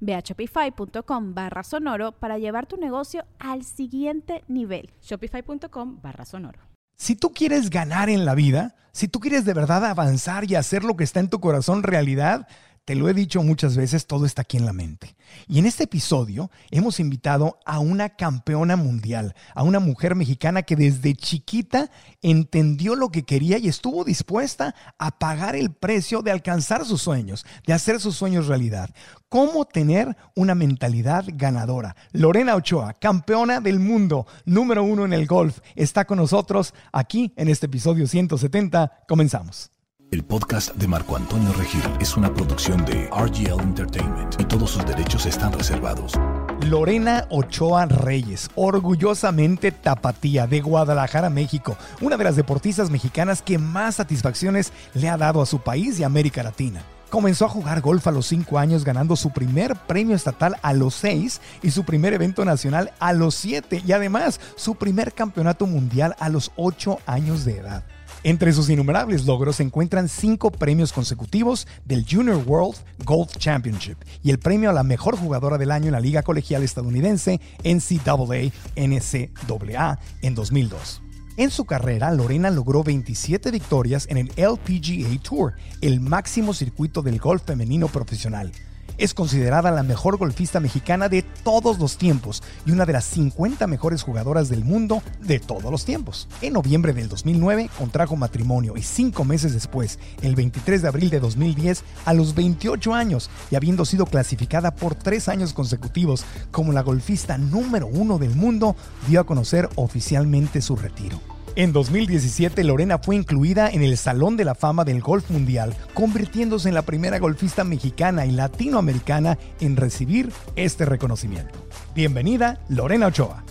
Ve a shopify.com barra sonoro para llevar tu negocio al siguiente nivel. Shopify.com barra sonoro. Si tú quieres ganar en la vida, si tú quieres de verdad avanzar y hacer lo que está en tu corazón realidad, te lo he dicho muchas veces, todo está aquí en la mente. Y en este episodio hemos invitado a una campeona mundial, a una mujer mexicana que desde chiquita entendió lo que quería y estuvo dispuesta a pagar el precio de alcanzar sus sueños, de hacer sus sueños realidad. ¿Cómo tener una mentalidad ganadora? Lorena Ochoa, campeona del mundo, número uno en el golf, está con nosotros aquí en este episodio 170. Comenzamos. El podcast de Marco Antonio Regil es una producción de RGL Entertainment y todos sus derechos están reservados. Lorena Ochoa Reyes, orgullosamente tapatía de Guadalajara, México, una de las deportistas mexicanas que más satisfacciones le ha dado a su país y América Latina. Comenzó a jugar golf a los 5 años ganando su primer premio estatal a los 6 y su primer evento nacional a los 7 y además su primer campeonato mundial a los 8 años de edad. Entre sus innumerables logros se encuentran cinco premios consecutivos del Junior World Golf Championship y el premio a la mejor jugadora del año en la Liga Colegial Estadounidense NCAA NCAA en 2002. En su carrera, Lorena logró 27 victorias en el LPGA Tour, el máximo circuito del golf femenino profesional es considerada la mejor golfista mexicana de todos los tiempos y una de las 50 mejores jugadoras del mundo de todos los tiempos. En noviembre del 2009 contrajo matrimonio y cinco meses después, el 23 de abril de 2010, a los 28 años y habiendo sido clasificada por tres años consecutivos como la golfista número uno del mundo, dio a conocer oficialmente su retiro. En 2017, Lorena fue incluida en el Salón de la Fama del Golf Mundial, convirtiéndose en la primera golfista mexicana y latinoamericana en recibir este reconocimiento. Bienvenida, Lorena Ochoa.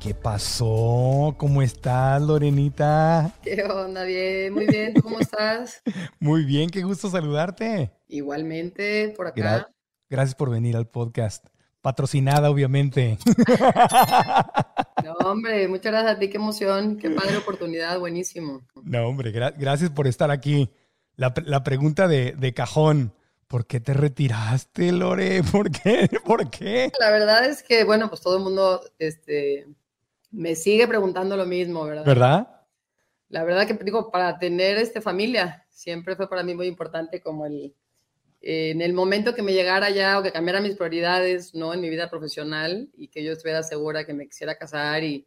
¿Qué pasó? ¿Cómo estás, Lorenita? ¿Qué onda? Bien, muy bien. ¿Tú cómo estás? Muy bien, qué gusto saludarte. Igualmente, por acá. gracias por venir al podcast. Patrocinada, obviamente. No, hombre, muchas gracias a ti, qué emoción, qué padre oportunidad, buenísimo. No, hombre, gracias por estar aquí. La, pregunta de, de, cajón, ¿por qué te retiraste, Lore? ¿Por qué? ¿Por qué? La verdad es que, bueno, pues todo el mundo este, me sigue preguntando lo mismo, ¿verdad? ¿Verdad? La verdad que, digo, para tener este, familia, siempre fue para mí muy importante como el en el momento que me llegara ya o que cambiara mis prioridades, ¿no? En mi vida profesional y que yo estuviera segura que me quisiera casar y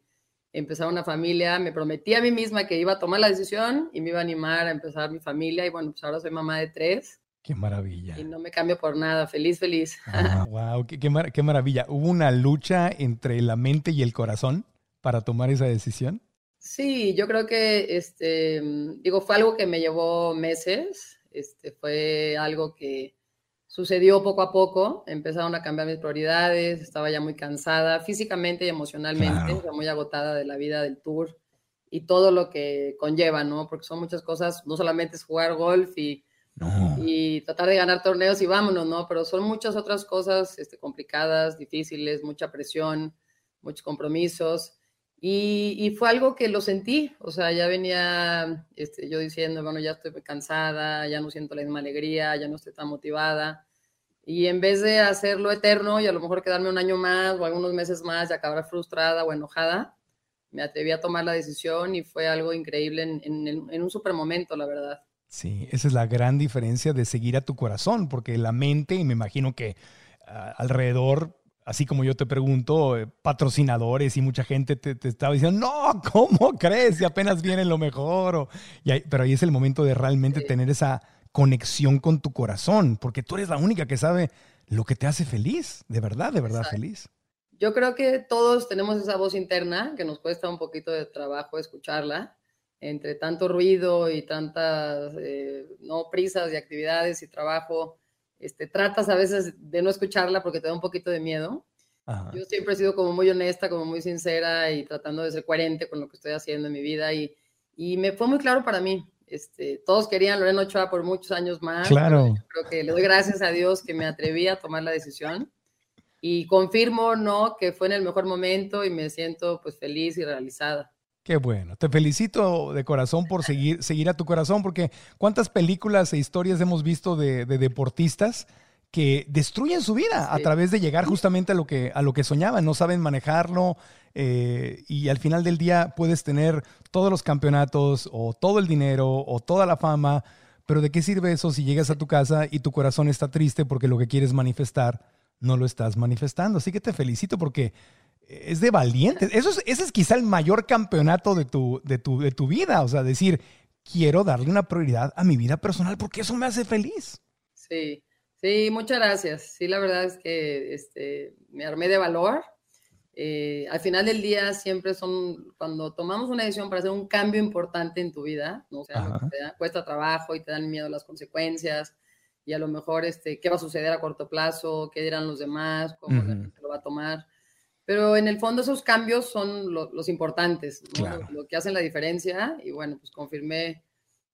empezar una familia, me prometí a mí misma que iba a tomar la decisión y me iba a animar a empezar mi familia y bueno, pues ahora soy mamá de tres. Qué maravilla. Y no me cambio por nada, feliz, feliz. wow, qué, qué maravilla. ¿Hubo una lucha entre la mente y el corazón para tomar esa decisión? Sí, yo creo que, este, digo, fue algo que me llevó meses, este, fue algo que sucedió poco a poco, empezaron a cambiar mis prioridades, estaba ya muy cansada físicamente y emocionalmente, muy agotada de la vida del tour y todo lo que conlleva, ¿no? Porque son muchas cosas, no solamente es jugar golf y, y tratar de ganar torneos y vámonos, ¿no? Pero son muchas otras cosas este, complicadas, difíciles, mucha presión, muchos compromisos. Y, fue algo que lo sentí, o sea, ya venía este, yo diciendo, bueno, ya estoy cansada, ya no siento la misma alegría, ya no estoy tan motivada. Y en vez de hacerlo eterno y a lo mejor quedarme un año más o algunos meses más y acabar frustrada o enojada, me atreví a tomar la decisión y fue algo increíble en, en un super momento, la verdad. Sí, esa es la gran diferencia de seguir a tu corazón, porque la mente, y me imagino que ah, alrededor así como yo te pregunto, eh, patrocinadores y mucha gente te, estaba diciendo, no, ¿cómo crees? Y apenas viene lo mejor. pero ahí es el momento de realmente tener esa conexión con tu corazón, porque tú eres la única que sabe lo que te hace feliz, de verdad, de verdad feliz. Yo creo que todos tenemos esa voz interna que nos cuesta un poquito de trabajo escucharla, entre tanto ruido y tantas eh, no prisas y actividades y trabajo. Este, tratas a veces de no escucharla porque te da un poquito de miedo. Yo siempre he sido como muy honesta, como muy sincera y tratando de ser coherente con lo que estoy haciendo en mi vida y, y me fue muy claro para mí. Este, todos querían Lorena Ochoa por muchos años más. Claro. Creo que le doy gracias a Dios que me atreví a tomar la decisión y confirmo, ¿no? Que fue en el mejor momento y me siento pues feliz y realizada. Qué bueno. Te felicito de corazón por seguir, seguir a tu corazón, porque cuántas películas e historias hemos visto de, deportistas que destruyen su vida a través de llegar justamente a lo que, a lo que soñaban, no saben manejarlo eh, y al final del día puedes tener todos los campeonatos o todo el dinero o toda la fama, pero ¿de qué sirve eso si llegas a tu casa y tu corazón está triste porque lo que quieres manifestar no lo estás manifestando? Así que te felicito porque es de valientes. Eso es, ese es quizá el mayor campeonato de tu, de, tu, de tu vida. O sea, decir, quiero darle una prioridad a mi vida personal porque eso me hace feliz. Sí, sí, muchas gracias. Sí, la verdad es que este, me armé de valor. Eh, al final del día siempre son, cuando tomamos una decisión para hacer un cambio importante en tu vida, ¿no? o sea, te cuesta trabajo y te dan miedo las consecuencias y a lo mejor este, qué va a suceder a corto plazo, qué dirán los demás, cómo la gente lo va a tomar pero en el fondo esos cambios son los importantes, lo, que hacen la diferencia y bueno, pues confirmé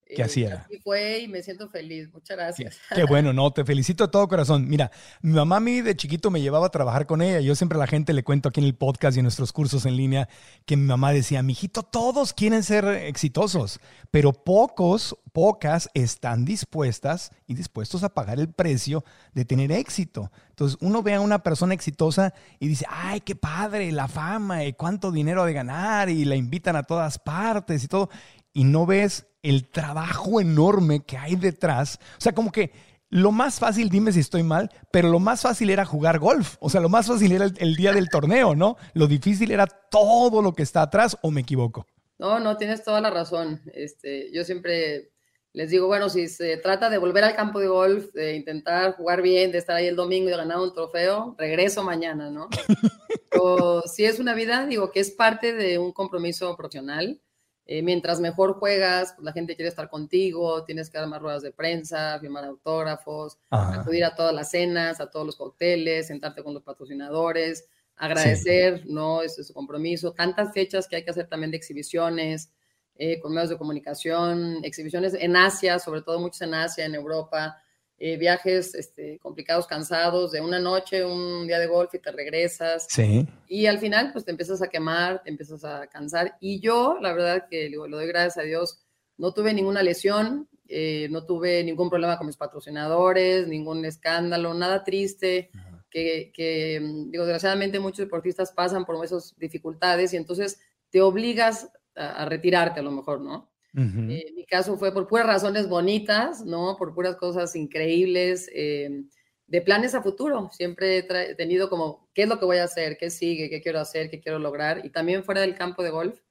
que eh, Y fue y me siento feliz. Muchas gracias. Qué, bueno, no, te felicito de todo corazón. Mira, mi mamá a mí de chiquito me llevaba a trabajar con ella. Yo siempre a la gente le cuento aquí en el podcast y en nuestros cursos en línea que mi mamá decía, mijito, todos quieren ser exitosos, pero pocos, pocas están dispuestas y dispuestos a pagar el precio de tener éxito. Entonces uno ve a una persona exitosa y dice, ay, qué padre, la fama y cuánto dinero ha de ganar y la invitan a todas partes y todo. Y no ves el trabajo enorme que hay detrás. O sea, como que lo más fácil, dime si estoy mal, pero lo más fácil era jugar golf. O sea, lo más fácil era el, día del torneo, ¿no? Lo difícil era todo lo que está atrás, ¿o me equivoco? No, no, tienes toda la razón. Este, yo siempre les digo, bueno, si se trata de volver al campo de golf, de intentar jugar bien, de estar ahí el domingo y de ganar un trofeo, regreso mañana, ¿no? o si es una vida, digo, que es parte de un compromiso profesional eh, mientras mejor juegas, pues, la gente quiere estar contigo, tienes que dar más ruedas de prensa, firmar autógrafos, acudir a todas las cenas, a todos los cócteles, sentarte con los patrocinadores, agradecer, ¿no? Ese es su compromiso. Tantas fechas que hay que hacer también de exhibiciones, eh, con medios de comunicación, exhibiciones en Asia, sobre todo muchos en Asia, en Europa, eh, viajes este, complicados, cansados, de una noche, un día de golf y te regresas. Sí. Y al final, pues te empiezas a quemar, te empiezas a cansar. Y yo, la verdad que lo doy gracias a Dios, no tuve ninguna lesión, eh, no tuve ningún problema con mis patrocinadores, ningún escándalo, nada triste. Que, que, mm, digo, desgraciadamente muchos deportistas pasan por esas dificultades y entonces te obligas a retirarte a lo mejor, ¿no? Eh, mi caso fue por puras razones bonitas, ¿no? Por puras cosas increíbles, eh, de planes a futuro. Siempre he tenido como, ¿qué es lo que voy a hacer? ¿Qué sigue? ¿Qué quiero hacer? ¿Qué quiero lograr? Y también fuera del campo de golf,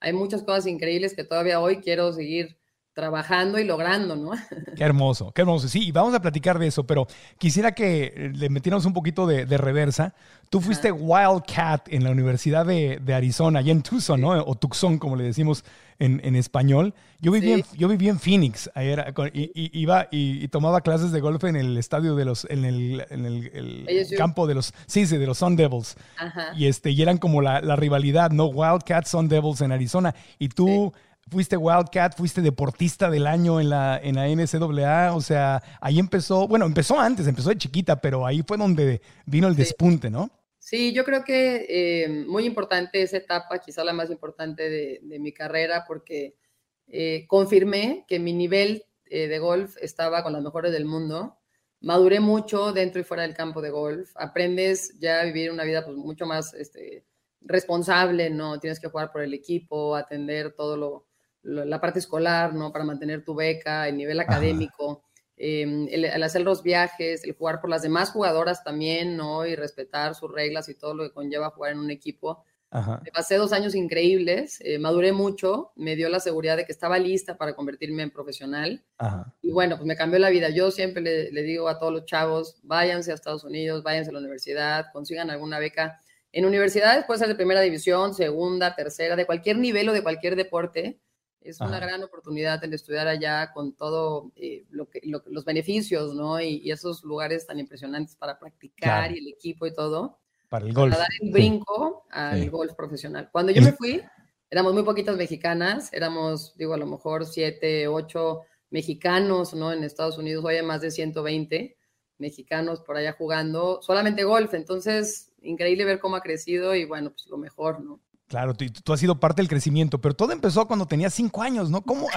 hay muchas cosas increíbles que todavía hoy quiero seguir trabajando y logrando, ¿no? Qué hermoso, qué hermoso. Sí, y vamos a platicar de eso, pero quisiera que le metiéramos un poquito de, reversa. Tú fuiste Wildcat en la Universidad de, Arizona, allá en Tucson, ¿no? O Tucson, como le decimos en, español. Yo viví, en, yo viví en Phoenix, y, iba y, tomaba clases de golf en el estadio de los, en el, campo de los, sí, sí, de los Sun Devils. Y, este, y eran como la, rivalidad, ¿no? Wildcat, Sun Devils en Arizona. Y tú fuiste Wildcat, fuiste deportista del año en la, en la NCAA, o sea, ahí empezó, bueno, empezó antes, empezó de chiquita, pero ahí fue donde vino el despunte, ¿no? Sí, yo creo que eh, muy importante esa etapa, quizá la más importante de, mi carrera, porque eh, confirmé que mi nivel eh, de golf estaba con las mejores del mundo. Maduré mucho dentro y fuera del campo de golf. Aprendes ya a vivir una vida pues, mucho más este, responsable, ¿no? Tienes que jugar por el equipo, atender todo lo, la parte escolar, ¿no? Para mantener tu beca, el nivel académico. em, el, hacer los viajes, el jugar por las demás jugadoras también, ¿no? Y respetar sus reglas y todo lo que conlleva jugar en un equipo. Me pasé dos años increíbles, eh, maduré mucho, me dio la seguridad de que estaba lista para convertirme en profesional. Y bueno, pues me cambió la vida. Yo siempre le, le, digo a todos los chavos, váyanse a Estados Unidos, váyanse a la universidad, consigan alguna beca. En universidades puede ser de primera división, segunda, tercera, de cualquier nivel o de cualquier deporte. Es una gran oportunidad el estudiar allá con todo eh, lo que, los beneficios, ¿no? Y, esos lugares tan impresionantes para practicar y el equipo y todo. Para el golf. Para dar el brinco al golf profesional. Cuando yo me fui, éramos muy poquitas mexicanas, éramos, digo, a lo mejor siete, ocho mexicanos, ¿no? En Estados Unidos hoy hay más de 120 mexicanos por allá jugando solamente golf. Entonces, increíble ver cómo ha crecido y bueno, pues lo mejor, ¿no? Claro, tú, has sido parte del crecimiento, pero todo empezó cuando tenías cinco años, ¿no? ¿Cómo,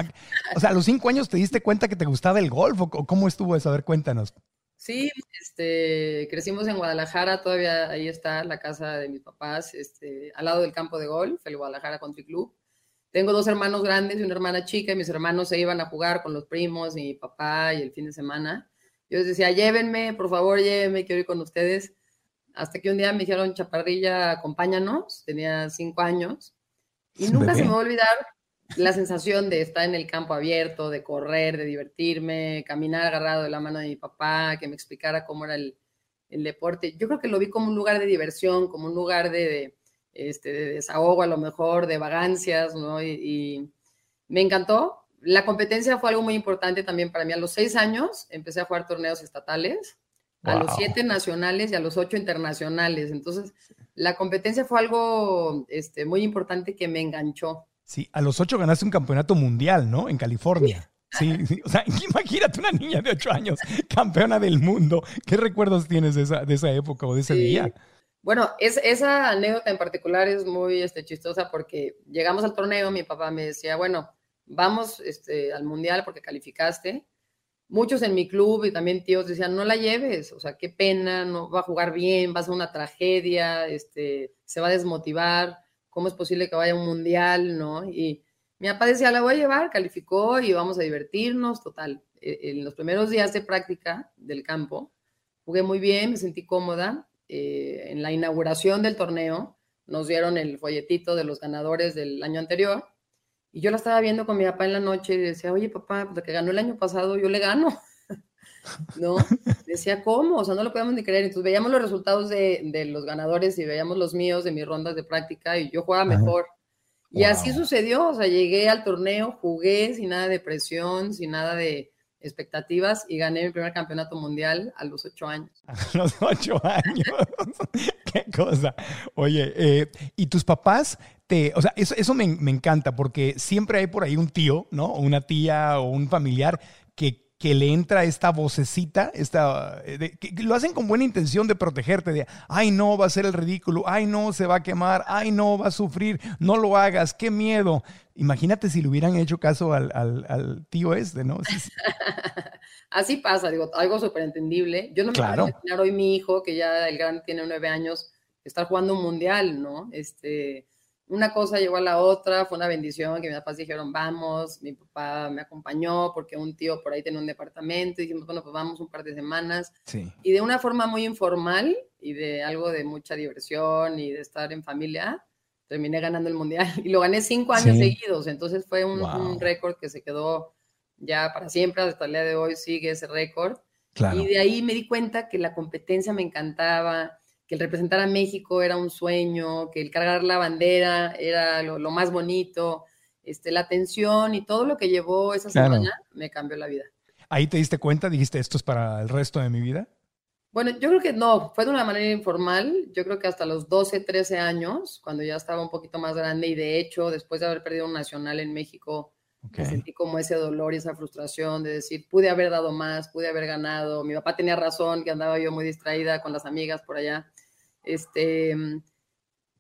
o sea, a los cinco años te diste cuenta que te gustaba el golf o cómo estuvo eso? A ver, cuéntanos. Sí, este, crecimos en Guadalajara, todavía ahí está la casa de mis papás, este, al lado del campo de golf, el Guadalajara Country Club. Tengo dos hermanos grandes y una hermana chica, y mis hermanos se iban a jugar con los primos y mi papá y el fin de semana. Yo les decía, llévenme, por favor, llévenme, quiero ir con ustedes. Hasta que un día me dijeron, Chaparrilla, acompáñanos, tenía cinco años. Y nunca se me va a olvidar la sensación de estar en el campo abierto, de correr, de divertirme, caminar agarrado de la mano de mi papá, que me explicara cómo era el, deporte. Yo creo que lo vi como un lugar de diversión, como un lugar de, este, de desahogo a lo mejor, de vagancias, ¿no? y, me encantó la competencia fue algo muy importante también para mí. A los seis años empecé a jugar torneos estatales, a los siete nacionales y a los ocho internacionales. Entonces, la competencia fue algo este, muy importante que me enganchó. Sí, a los ocho ganaste un campeonato mundial, ¿no? En California. Sí, o sea, imagínate una niña de ocho años, campeona del mundo. ¿Qué recuerdos tienes de esa, de esa época o de ese día? Bueno, es, esa anécdota en particular es muy este, chistosa porque llegamos al torneo, mi papá me decía, bueno, vamos este, al mundial porque calificaste. Muchos en mi club y también tíos decían, no la lleves, o sea, qué pena, no va a jugar bien, va a una tragedia, este, se va a desmotivar, ¿cómo es posible que vaya a un mundial, no? Y mi papá decía, la voy a llevar, calificó y vamos a divertirnos, total. E, en los primeros días de práctica del campo, jugué muy bien, me sentí cómoda. Eh, en la inauguración del torneo nos dieron el folletito de los ganadores del año anterior y yo la estaba viendo con mi papá en la noche y decía, oye papá, pues que ganó el año pasado, yo le gano. ¿No? Decía, ¿cómo? O sea, no lo podemos ni creer. Entonces veíamos los resultados de, de los ganadores y veíamos los míos de mis rondas de práctica y yo jugaba mejor. Y así sucedió, o sea, llegué al torneo, jugué sin nada de presión, sin nada de expectativas y gané mi primer campeonato mundial a los ocho años. A los ocho años. Qué cosa. Oye, eh, ¿y tus papás o sea, eso, eso me, me, encanta porque siempre hay por ahí un tío, ¿no? O una tía o un familiar que, que le entra esta vocecita, esta, eh, que lo hacen con buena intención de protegerte, de, ay no, va a ser el ridículo, ay no, se va a quemar, ay no, va a sufrir, no lo hagas, qué miedo. Imagínate si le hubieran hecho caso al, al, al tío este, ¿no? Así pasa, digo, algo súper entendible. Yo no me claro. puedo imaginar hoy mi hijo, que ya el gran tiene nueve años, estar jugando un mundial, ¿no? Este, una cosa llegó a la otra, fue una bendición que mis papás dijeron, vamos, mi papá me acompañó porque un tío por ahí tenía un departamento, y dijimos, bueno, pues vamos un par de semanas. Y de una forma muy informal y de algo de mucha diversión y de estar en familia, terminé ganando el mundial y lo gané cinco años seguidos, entonces fue un, récord que se quedó ya para siempre, hasta el día de hoy sigue ese récord. Y de ahí me di cuenta que la competencia me encantaba, que el representar a México era un sueño, que el cargar la bandera era lo, más bonito, este, la atención y todo lo que llevó esa semana me cambió la vida. ¿Ahí te diste cuenta? ¿Dijiste esto es para el resto de mi vida? Bueno, yo creo que no, fue de una manera informal. Yo creo que hasta los 12, 13 años, cuando ya estaba un poquito más grande y de hecho, después de haber perdido un nacional en México, sentí como ese dolor y esa frustración de decir, pude haber dado más, pude haber ganado. Mi papá tenía razón, que andaba yo muy distraída con las amigas por allá este,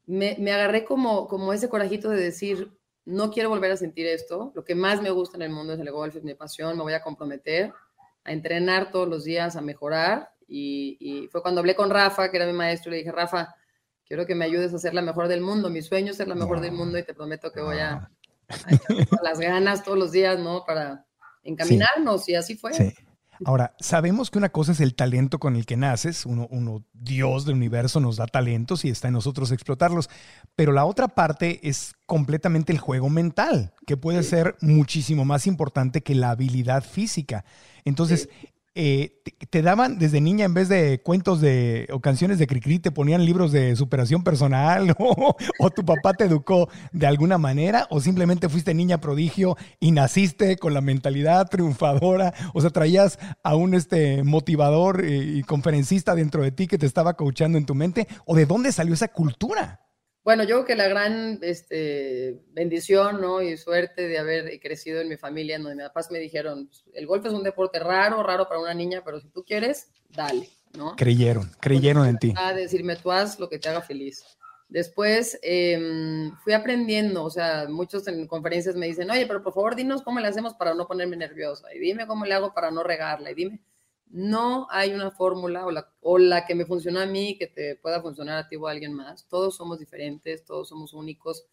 me, agarré como, como ese corajito de decir, no quiero volver a sentir esto, lo que más me gusta en el mundo es el golf, es mi pasión, me voy a comprometer a entrenar todos los días, a mejorar. Y, fue cuando hablé con Rafa, que era mi maestro, y le dije, Rafa, quiero que me ayudes a ser la mejor del mundo. Mi sueño es ser la mejor del mundo y te prometo que voy a, echar las ganas todos los días, ¿no? Para encaminarnos y así fue. Ahora, sabemos que una cosa es el talento con el que naces, uno, uno, Dios del universo nos da talentos y está en nosotros explotarlos, pero la otra parte es completamente el juego mental, que puede ser muchísimo más importante que la habilidad física. Entonces, eh, te, daban desde niña, en vez de cuentos de, o canciones de Cricri, te ponían libros de superación personal o, tu papá te educó de alguna manera o simplemente fuiste niña prodigio y naciste con la mentalidad triunfadora, o sea, traías a un este, motivador y, y conferencista dentro de ti que te estaba coachando en tu mente, o de dónde salió esa cultura. Bueno, yo creo que la gran este, bendición ¿no? y suerte de haber crecido en mi familia, en donde mis papás me dijeron, pues, el golf es un deporte raro, raro para una niña, pero si tú quieres, dale. ¿no? Creyeron, creyeron en ti. A decirme, tú haz lo que te haga feliz. Después em, fui aprendiendo, o sea, muchos en conferencias me dicen, oye, pero por favor dinos cómo le hacemos para no ponerme nerviosa, y dime cómo le hago para no regarla, y dime no hay una fórmula o la, que me funciona a mí que te pueda funcionar a ti o a alguien más. Todos somos diferentes, todos somos únicos.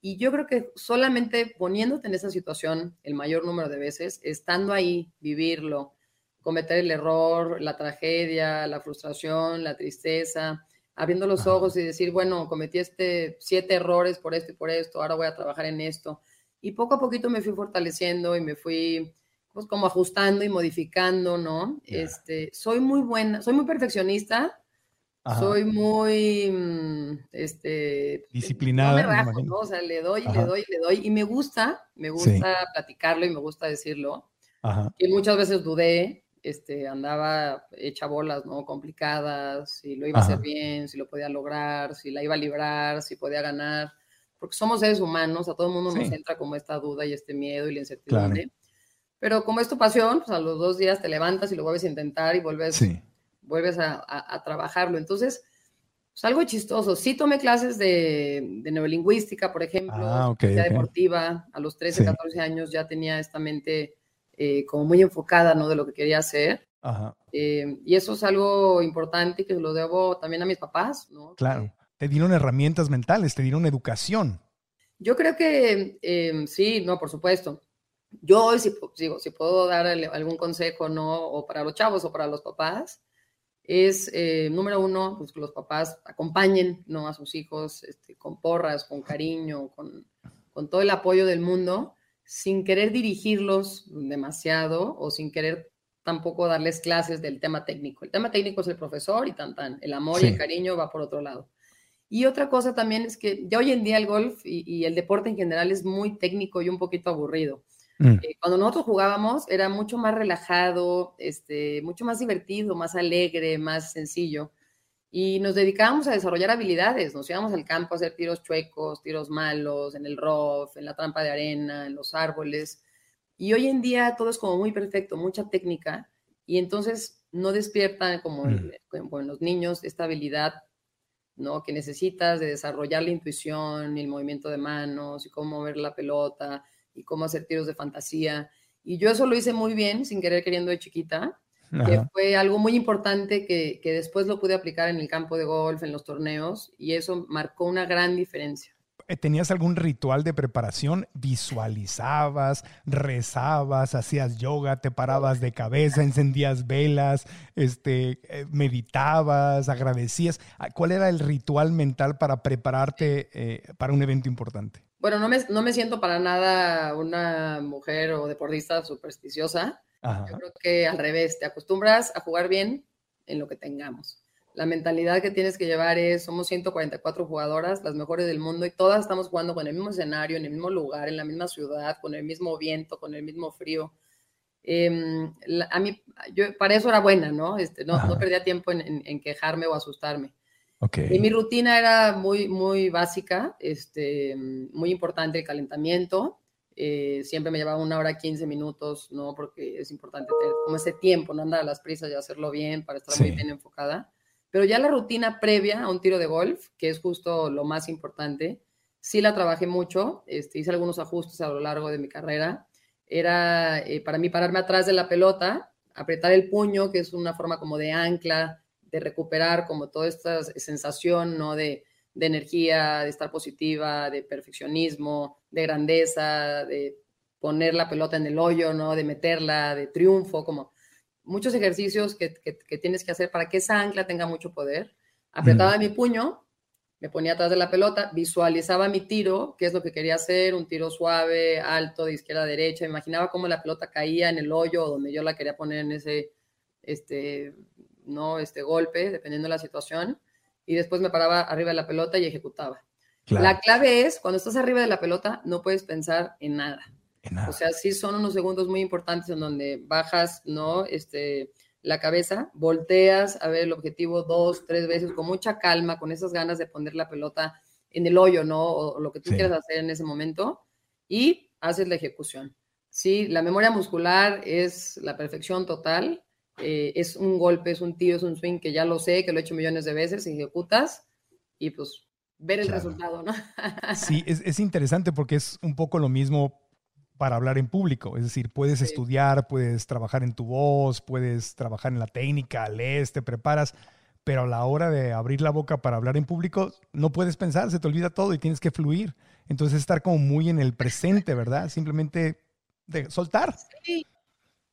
Y yo creo que solamente poniéndote en esa situación el mayor número de veces, estando ahí, vivirlo, cometer el error, la tragedia, la frustración, la tristeza, abriendo los ojos y decir, bueno, cometí este siete errores por esto y por esto, ahora voy a trabajar en esto. Y poco a poquito me fui fortaleciendo y me fui pues como ajustando y modificando, ¿no? Este, soy muy buena, soy muy perfeccionista, soy muy, mm, este, disciplinada. No O sea, le doy, le doy, le doy, y me gusta, me gusta platicarlo y me gusta decirlo. Y muchas veces dudé, este, andaba hecha bolas, ¿no? Complicadas, si lo iba a hacer bien, si lo podía lograr, si la iba a librar, si podía ganar, porque somos seres humanos, a todo el mundo nos entra como esta duda y este miedo y la incertidumbre. Pero como es tu pasión, pues a los dos días te levantas y lo vuelves a intentar y vuelves, vuelves a, trabajarlo. Entonces, pues algo chistoso. Sí tomé clases de, de neurolingüística, por ejemplo, ah, deportiva. A los 13, 14 años ya tenía esta mente eh, como muy enfocada, ¿no? De lo que quería hacer. Eh, y eso es algo importante que lo debo también a mis papás, ¿no? Claro. Te dieron herramientas mentales, te dieron educación. Yo creo que eh, sí, no, por supuesto yo hoy, si, digo, si puedo dar algún consejo, ¿no? O para los chavos o para los papás, es, eh, número uno, pues que los papás acompañen, ¿no? A sus hijos este, con porras, con cariño, con, con todo el apoyo del mundo, sin querer dirigirlos demasiado o sin querer tampoco darles clases del tema técnico. El tema técnico es el profesor y tan tan. El amor y el cariño va por otro lado. Y otra cosa también es que ya hoy en día el golf y, y, el deporte en general es muy técnico y un poquito aburrido. Mm. Eh, cuando nosotros jugábamos era mucho más relajado, este, mucho más divertido, más alegre, más sencillo. Y nos dedicábamos a desarrollar habilidades. Nos íbamos al campo a hacer tiros chuecos, tiros malos, en el rough, en la trampa de arena, en los árboles. Y hoy en día todo es como muy perfecto, mucha técnica. Y entonces no despierta como, mm. en los niños esta habilidad ¿no? que necesitas de desarrollar la intuición y el movimiento de manos y cómo mover la pelota y cómo hacer tiros de fantasía. Y yo eso lo hice muy bien, sin querer queriendo de chiquita, que fue algo muy importante que, que después lo pude aplicar en el campo de golf, en los torneos, y eso marcó una gran diferencia. Eh, ¿Tenías algún ritual de preparación? ¿Visualizabas, rezabas, hacías yoga, te parabas de cabeza, encendías velas, este, eh, meditabas, agradecías? Ah, ¿Cuál era el ritual mental para prepararte eh, para un evento importante? Bueno, no me, no me siento para nada una mujer o deportista supersticiosa. Yo creo que al revés, te acostumbras a jugar bien en lo que tengamos. La mentalidad que tienes que llevar es, somos 144 jugadoras, las mejores del mundo, y todas estamos jugando con el mismo escenario, en el mismo lugar, en la misma ciudad, con el mismo viento, con el mismo frío. Em, a mí, yo para eso era buena, ¿no? Este, no, no perdía tiempo en, en, quejarme o asustarme. Y mi rutina era muy, muy básica, este, muy importante el calentamiento. Eh, siempre me llevaba una hora 15 minutos, ¿no? Porque es importante tener como ese tiempo, no andar a las prisas y hacerlo bien para estar muy bien enfocada. Pero ya la rutina previa a un tiro de golf, que es justo lo más importante, sí la trabajé mucho, este, hice algunos ajustes a lo largo de mi carrera. Era eh, para mí pararme atrás de la pelota, apretar el puño, que es una forma como de ancla, de recuperar como toda esta sensación, ¿no? De, de energía, de estar positiva, de perfeccionismo, de grandeza, de poner la pelota en el hoyo, ¿no? De meterla, de triunfo, como muchos ejercicios que, tienes que hacer para que esa ancla tenga mucho poder. Apretaba mi puño, me ponía atrás de la pelota, visualizaba mi tiro, qué es lo que quería hacer, un tiro suave, alto, de izquierda a derecha, imaginaba cómo la pelota caía en el hoyo donde yo la quería poner en ese, este, no, este golpe, dependiendo de la situación, y después me paraba arriba de la pelota y ejecutaba. La clave es, cuando estás arriba de la pelota, no puedes pensar en nada. O sea, sí son unos segundos muy importantes en donde bajas, ¿no? Este, la cabeza, volteas a ver el objetivo dos, tres veces con mucha calma, con esas ganas de poner la pelota en el hoyo, ¿no? O, lo que tú quieras hacer en ese momento y haces la ejecución. Sí, la memoria muscular es la perfección total. Eh, es un golpe, es un tiro, es un swing que ya lo sé, que lo he hecho millones de veces, ejecutas y pues ver el resultado, ¿no? sí, es, es interesante porque es un poco lo mismo para hablar en público. Es decir, puedes estudiar, puedes trabajar en tu voz, puedes trabajar en la técnica, lees, te preparas, pero a la hora de abrir la boca para hablar en público, no puedes pensar, se te olvida todo y tienes que fluir. Entonces, estar como muy en el presente, ¿verdad? Simplemente de soltar. Sí.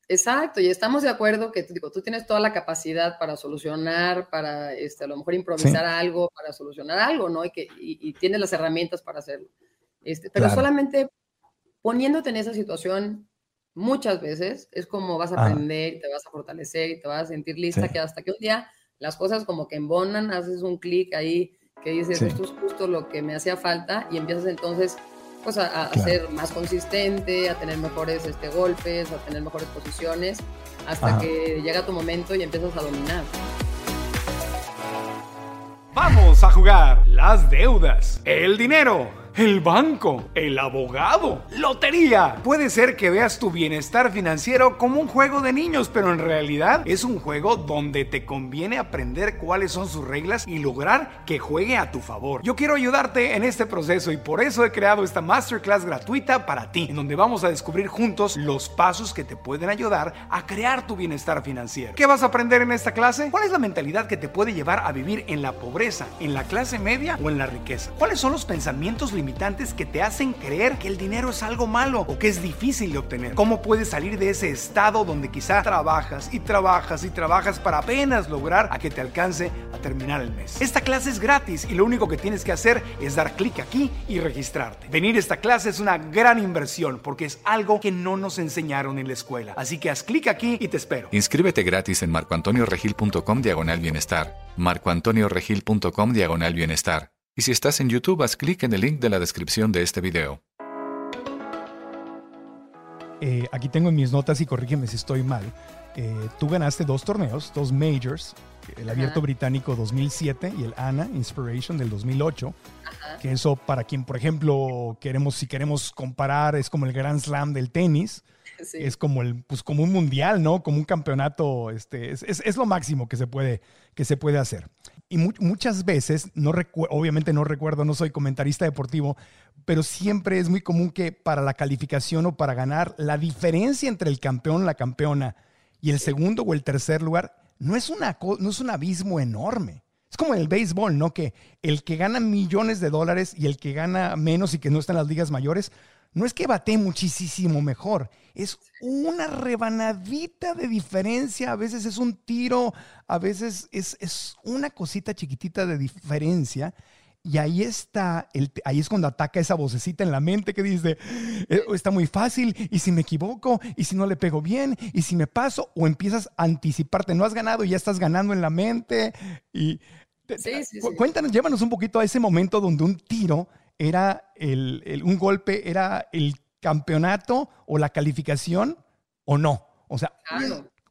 Exacto, y estamos de acuerdo que digo, tú tienes toda la capacidad para solucionar, para este, a lo mejor improvisar algo, para solucionar algo, ¿no? Y, que, y, tienes las herramientas para hacerlo. Este, pero solamente poniéndote en esa situación muchas veces, es como vas a aprender y te vas a fortalecer y te vas a sentir lista, que hasta que un día las cosas como que embonan, haces un clic ahí que dices, esto es justo lo que me hacía falta y empiezas entonces pues a, ser más consistente, a tener mejores este, golpes, a tener mejores posiciones, hasta que llega tu momento y empiezas a dominar. Vamos a jugar las deudas, el dinero el banco, el abogado, lotería. Puede ser que veas tu bienestar financiero como un juego de niños, pero en realidad es un juego donde te conviene aprender cuáles son sus reglas y lograr que juegue a tu favor. Yo quiero ayudarte en este proceso y por eso he creado esta masterclass gratuita para ti, en donde vamos a descubrir juntos los pasos que te pueden ayudar a crear tu bienestar financiero. ¿Qué vas a aprender en esta clase? ¿Cuál es la mentalidad que te puede llevar a vivir en la pobreza, en la clase media o en la riqueza? ¿Cuáles son los pensamientos limitados? Que te hacen creer que el dinero es algo malo o que es difícil de obtener. ¿Cómo puedes salir de ese estado donde quizá trabajas y trabajas y trabajas para apenas lograr a que te alcance a terminar el mes? Esta clase es gratis y lo único que tienes que hacer es dar clic aquí y registrarte. Venir a esta clase es una gran inversión porque es algo que no nos enseñaron en la escuela. Así que haz clic aquí y te espero. Inscríbete gratis en marcoantonioregil.com diagonal bienestar. marcoantonioregil.com diagonal bienestar. Y si estás en YouTube, haz clic en el link de la descripción de este video. Eh, aquí tengo en mis notas y corrígeme si estoy mal. Eh, tú ganaste dos torneos, dos majors, el Abierto Británico 2007 y el ANA Inspiration del 2008. Que eso para quien, por ejemplo, queremos, si queremos comparar, es como el Grand Slam del tenis. Es como el, pues como un mundial, ¿no? Como un campeonato, este, es, es, es, lo máximo que se puede, que se puede hacer y muchas veces, no obviamente no recuerdo, no soy comentarista deportivo, pero siempre es muy común que para la calificación o para ganar, la diferencia entre el campeón, la campeona y el segundo o el tercer lugar no es, una, no es un abismo enorme. Es como el béisbol, ¿no? Que el que gana millones de dólares y el que gana menos y que no está en las ligas mayores, no es que bate muchísimo mejor, es una rebanadita de diferencia, a veces es un tiro, a veces es, una cosita chiquitita de diferencia. Y ahí está, el, ahí es cuando ataca esa vocecita en la mente que dice, eh, está muy fácil, y si me equivoco, y si no le pego bien, y si me paso, o empiezas a anticiparte, no has ganado y ya estás ganando en la mente. Y cuéntanos, llévanos un poquito a ese momento donde un tiro era el, un golpe, era el campeonato o la calificación o no. O sea,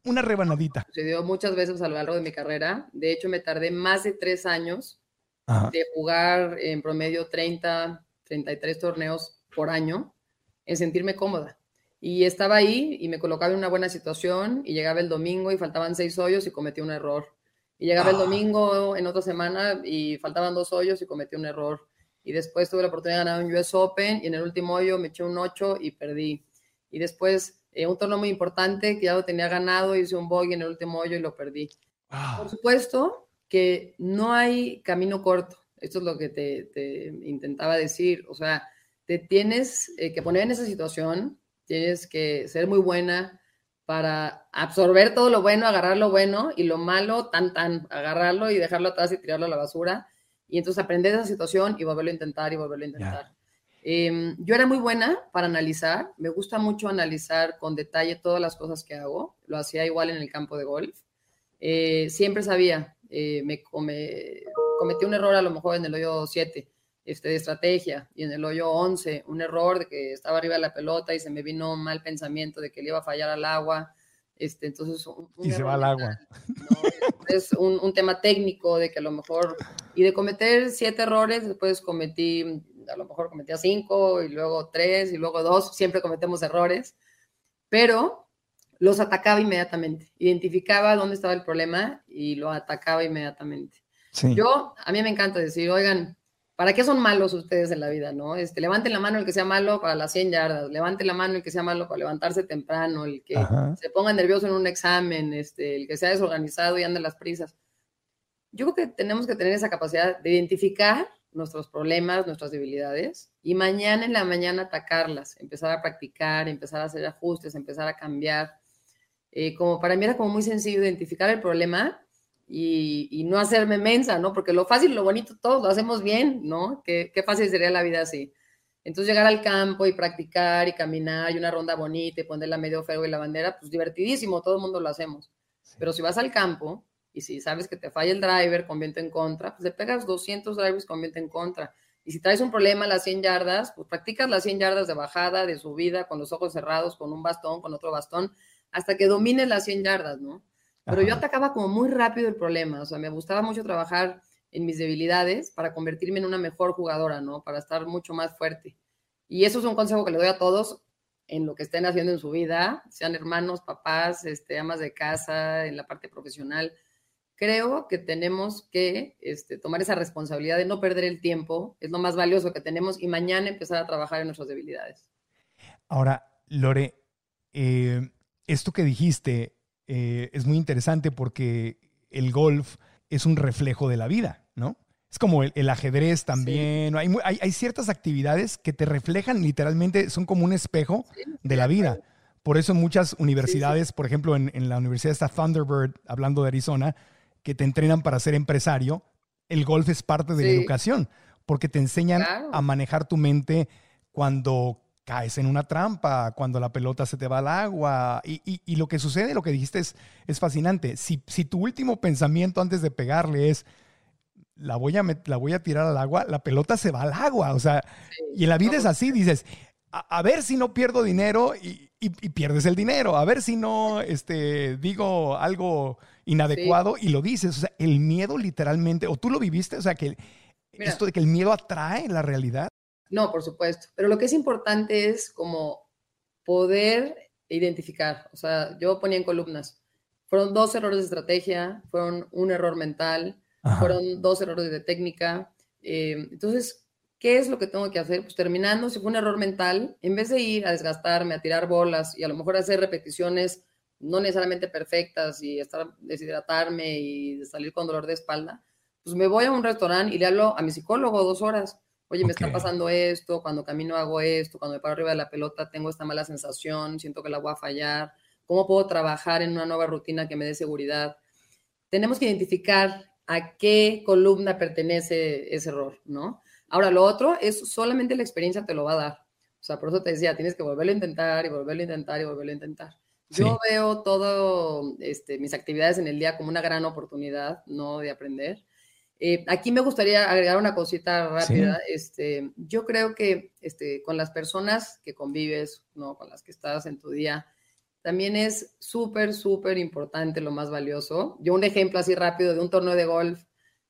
una rebanadita. Sucedió muchas veces a lo largo de mi carrera. De hecho, me tardé más de tres años de jugar en promedio 30, 33 torneos por año en sentirme cómoda. Y estaba ahí y me colocaba en una buena situación y llegaba el domingo y faltaban seis hoyos y cometí un error. Y llegaba el ah. domingo en otra semana y faltaban dos hoyos y cometí un error y después tuve la oportunidad de ganar un US Open y en el último hoyo me eché un 8 y perdí. Y después eh, un torneo muy importante que ya lo tenía ganado, hice un bogey en el último hoyo y lo perdí. Por supuesto que no hay camino corto. Esto es lo que te, intentaba decir. O sea, te tienes eh, que poner en esa situación, tienes que ser muy buena, para absorber todo lo bueno, agarrar lo bueno y lo malo, tan, tan, agarrarlo y dejarlo atrás y tirarlo a la basura. Y entonces aprender esa situación y volverlo a intentar y volverlo a intentar. Em, yo era muy buena para analizar, me gusta mucho analizar con detalle todas las cosas que hago, lo hacía igual en el campo de golf. Eh, siempre sabía, eh, me cometí un error a lo mejor en el hoyo 7 este, de estrategia y en el hoyo 11 un error de que estaba arriba de la pelota y se me vino un mal pensamiento de que le iba a fallar al agua. Este, entonces, y se va al agua. Es un, un, tema técnico de que a lo mejor, y de cometer siete errores, después cometí, a lo mejor cometía cinco y luego tres y luego dos, siempre cometemos errores, pero los atacaba inmediatamente, identificaba dónde estaba el problema y lo atacaba inmediatamente. Yo, a mí me encanta decir, oigan, ¿Para qué son malos ustedes en la vida, no? Este, levanten la mano el que sea malo para las 100 yardas, levanten la mano el que sea malo para levantarse temprano, el que se ponga nervioso en un examen, este, el que sea desorganizado y ande las prisas. Yo creo que tenemos que tener esa capacidad de identificar nuestros problemas, nuestras debilidades y mañana en la mañana atacarlas, empezar a practicar, empezar a hacer ajustes, empezar a cambiar. Eh, como para mí era como muy sencillo identificar el problema y, no hacerme mensa, ¿no? Porque lo fácil, lo bonito, todos lo hacemos bien, ¿no? Qué, qué fácil sería la vida así. Entonces llegar al campo y practicar y caminar y una ronda bonita y ponerla medio feo y la bandera, pues divertidísimo, todo el mundo lo hacemos. Pero si vas al campo y si sabes que te falla el driver con viento en contra, pues le pegas 200 drivers con viento en contra. Y si traes un problema a las 100 yardas, pues practicas las 100 yardas de bajada, de subida, con los ojos cerrados, con un bastón, con otro bastón, hasta que domines las 100 yardas, ¿no? Pero yo atacaba como muy rápido el problema, o sea, me gustaba mucho trabajar en mis debilidades para convertirme en una mejor jugadora, ¿no? Para estar mucho más fuerte. Y eso es un consejo que le doy a todos en lo que estén haciendo en su vida, sean hermanos, papás, este, amas de casa, en la parte profesional. Creo que tenemos que este, tomar esa responsabilidad de no perder el tiempo, es lo más valioso que tenemos, y mañana empezar a trabajar en nuestras debilidades. Ahora, Lore, eh, esto que dijiste eh, es muy interesante porque el golf es un reflejo de la vida, ¿no? Es como el, ajedrez también. Hay, hay, ciertas actividades que te reflejan literalmente, son como un espejo de la vida. Por eso en muchas universidades, por ejemplo, en, la Universidad está Thunderbird, hablando de Arizona, que te entrenan para ser empresario, el golf es parte de la educación, porque te enseñan a manejar tu mente cuando caes en una trampa, cuando la pelota se te va al agua. Y, lo que sucede, lo que dijiste es, es fascinante. Si, si, tu último pensamiento antes de pegarle es, la voy, a la voy a tirar al agua, la pelota se va al agua. O sea, y en la vida es así, dices, a, ver si no pierdo dinero y, pierdes el dinero, a ver si no este, digo algo inadecuado y lo dices. O sea, el miedo literalmente, o tú lo viviste, o sea, que esto de que el miedo atrae la realidad. No, por supuesto. Pero lo que es importante es como poder identificar. O sea, yo ponía en columnas. Fueron dos errores de estrategia, fueron un error mental, fueron dos errores de técnica. Eh, entonces, ¿qué es lo que tengo que hacer? Pues terminando, si fue un error mental, en vez de ir a desgastarme, a tirar bolas y a lo mejor hacer repeticiones no necesariamente perfectas y estar deshidratarme y salir con dolor de espalda, pues me voy a un restaurante y le hablo a mi psicólogo dos horas Oye, me está pasando esto, cuando camino hago esto, cuando me paro arriba de la pelota tengo esta mala sensación, siento que la voy a fallar. ¿Cómo puedo trabajar en una nueva rutina que me dé seguridad? Tenemos que identificar a qué columna pertenece ese error, ¿no? Ahora, lo otro es solamente la experiencia te lo va a dar. O sea, por eso te decía, tienes que volverlo a intentar y volverlo a intentar y volverlo a intentar. Yo veo todo, este, mis actividades en el día como una gran oportunidad, ¿no? De aprender. Eh, aquí me gustaría agregar una cosita rápida. Este, yo creo que este, con las personas que convives, ¿no? con las que estás en tu día, también es súper, súper importante, lo más valioso. Yo un ejemplo así rápido de un torneo de golf.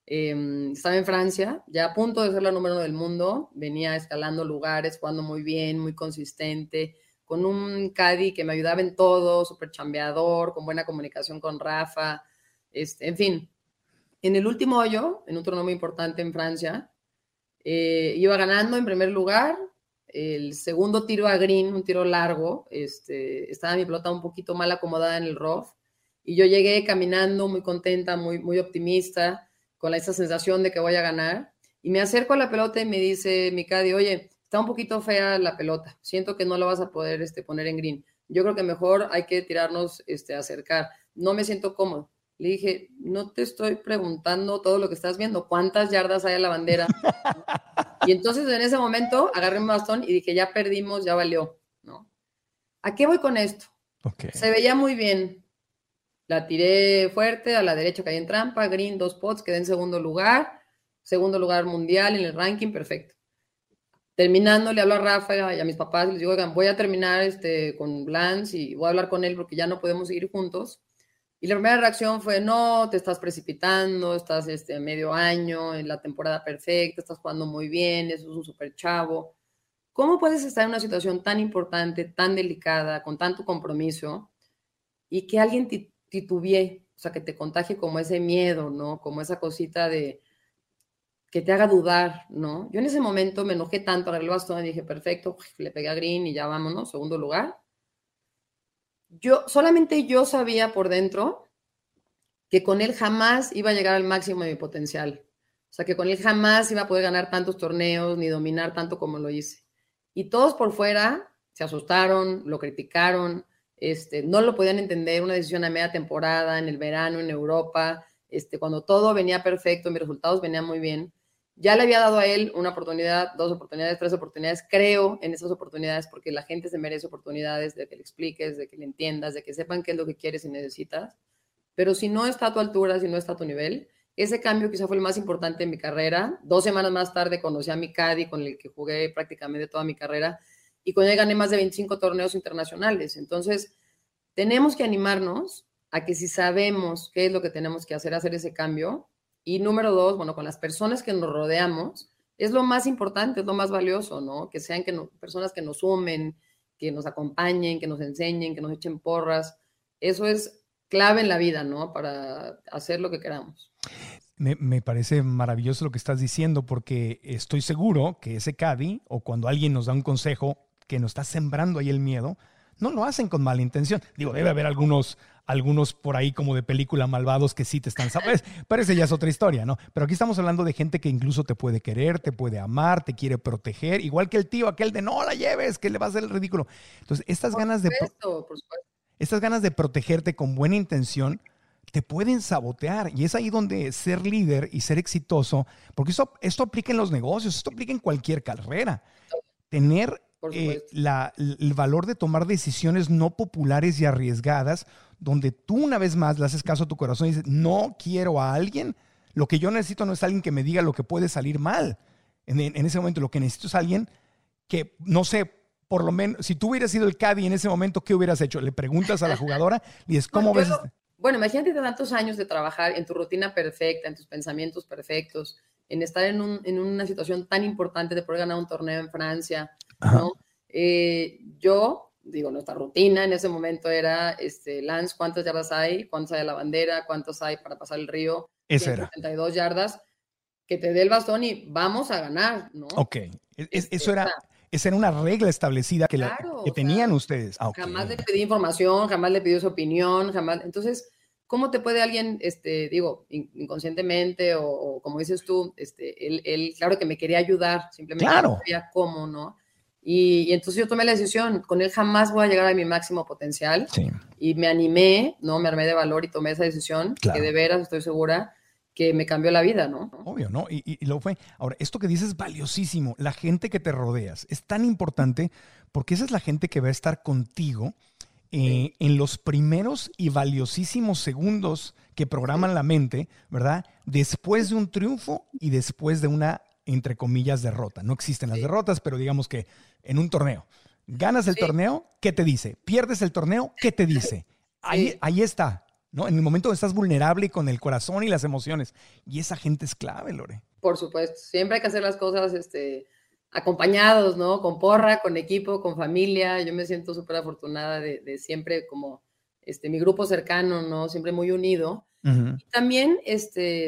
Em, estaba en Francia, ya a punto de ser la número uno del mundo, venía escalando lugares, jugando muy bien, muy consistente, con un caddy que me ayudaba en todo, súper chambeador, con buena comunicación con Rafa, este, en fin, en el último hoyo, en un torneo muy importante en Francia, eh, iba ganando en primer lugar. El segundo tiro a green, un tiro largo, este, estaba mi pelota un poquito mal acomodada en el rough. Y yo llegué caminando muy contenta, muy, optimista, con esa sensación de que voy a ganar. Y me acerco a la pelota y me dice mi caddy, oye, está un poquito fea la pelota, siento que no la vas a poder este, poner en green. yo creo que mejor hay que tirarnos este, acercar. No me siento cómodo. Le dije, no te estoy preguntando todo lo que estás viendo, cuántas yardas hay a la bandera. y entonces en ese momento agarré mi bastón y dije, ya perdimos, ya valió, ¿no? ¿A qué voy con esto? Se veía muy bien. La tiré fuerte, a la derecha caí en trampa, green, dos pots, quedé en segundo lugar, segundo lugar mundial en el ranking, perfecto. Terminando, le hablo a Rafa y a mis papás, les digo, oigan, voy a terminar este, con Lance y voy a hablar con él porque ya no podemos seguir juntos. Y la primera reacción fue, no, te estás precipitando, estás este, medio año en la temporada perfecta, estás jugando muy bien, eso es un súper chavo. ¿Cómo puedes estar en una situación tan importante, tan delicada, con tanto compromiso, y que alguien titubee, o sea, que te contagie como ese miedo, ¿no? Como esa cosita de que te haga dudar, ¿no? Yo en ese momento me enojé tanto, el bastón y dije, perfecto, le pegué a Green y ya vámonos, segundo lugar yo, solamente yo sabía por dentro que con él jamás iba a llegar al máximo de mi potencial. O sea, que con él jamás iba a poder ganar tantos torneos ni dominar tanto como lo hice. Y todos por fuera se asustaron, lo criticaron, este, no lo podían entender, una decisión a media temporada, en el verano, en Europa, este, cuando todo venía perfecto, mis resultados venían muy bien. Ya le había dado a él una oportunidad, dos oportunidades, tres oportunidades. Creo en esas oportunidades porque la gente se merece oportunidades de que le expliques, de que le entiendas, de que sepan qué es lo que quieres y necesitas. Pero si no está a tu altura, si no está a tu nivel, ese cambio quizá fue el más importante en mi carrera. Dos semanas más tarde conocí a mi Caddy, con el que jugué prácticamente toda mi carrera, y con él gané más de 25 torneos internacionales. Entonces, tenemos que animarnos a que si sabemos qué es lo que tenemos que hacer, hacer ese cambio, y número dos, bueno, con las personas que nos rodeamos, es lo más importante, es lo más valioso, ¿no? Que sean que personas que nos sumen, que nos acompañen, que nos enseñen, que nos echen porras. Eso es clave en la vida, ¿no? Para hacer lo que queramos. Me, me, parece maravilloso lo que estás diciendo porque estoy seguro que ese Cadi o cuando alguien nos da un consejo que nos está sembrando ahí el miedo, no lo hacen con mala intención. Digo, debe haber algunos, algunos por ahí como de película malvados que sí te están... ¿sabes? Pero esa ya es otra historia, ¿no? Pero aquí estamos hablando de gente que incluso te puede querer, te puede amar, te quiere proteger, igual que el tío, aquel de no la lleves, que le va a hacer el ridículo. Entonces, estas ganas de... Estas ganas de protegerte con buena intención te pueden sabotear. Y es ahí donde ser líder y ser exitoso, porque eso, esto aplica en los negocios, esto aplica en cualquier carrera. Tener eh, el valor de tomar decisiones no populares y arriesgadas, donde tú una vez más le haces caso a tu corazón y dices, no quiero a alguien, lo que yo necesito no es alguien que me diga lo que puede salir mal. En, ese momento lo que necesito es alguien que, no sé, por lo menos, si tú hubieras sido el Caddy en ese momento, ¿qué hubieras hecho? Le preguntas a la jugadora y dices, ¿cómo ves? Este-?". Bueno, imagínate tantos años de trabajar en tu rutina perfecta, en tus pensamientos perfectos, en estar en, una situación tan importante de poder ganar un torneo en Francia, ¿no? Eh, yo, digo, nuestra rutina en ese momento era, este, Lance, ¿cuántas yardas hay? ¿Cuántas hay a la bandera? ¿Cuántos hay para pasar el río? Eso era. 72 yardas, que te dé el bastón y vamos a ganar, ¿no? Ok, este, eso era... Esa era una regla establecida que, que tenían ustedes. Ah, jamás le pedí información, jamás le pidió su opinión, jamás. Entonces, ¿cómo te puede alguien, este, digo, inconscientemente o, como dices tú, este, él, claro que me quería ayudar, simplemente no sabía cómo, ¿no? Y, entonces yo tomé la decisión, con él jamás voy a llegar a mi máximo potencial. Y me animé, ¿no? Me armé de valor y tomé esa decisión, que de veras estoy segura que me cambió la vida, ¿no? Obvio, ¿no? Y, y, lo fue. Ahora, esto que dices es valiosísimo. La gente que te rodeas es tan importante porque esa es la gente que va a estar contigo eh, en los primeros y valiosísimos segundos que programan la mente, ¿verdad? Después de un triunfo y después de una, entre comillas, derrota. No existen las derrotas, pero digamos que en un torneo. Ganas el torneo, ¿qué te dice? Pierdes el torneo, ¿qué te dice? Ahí, ahí está, ¿no? En el momento donde estás vulnerable y con el corazón y las emociones. Y esa gente es clave, Lore. Por supuesto, siempre hay que hacer las cosas, este, acompañados, ¿no? Con porra, con equipo, con familia. Yo me siento súper afortunada de, siempre como este, mi grupo cercano, ¿no? Siempre muy unido. Y también, este,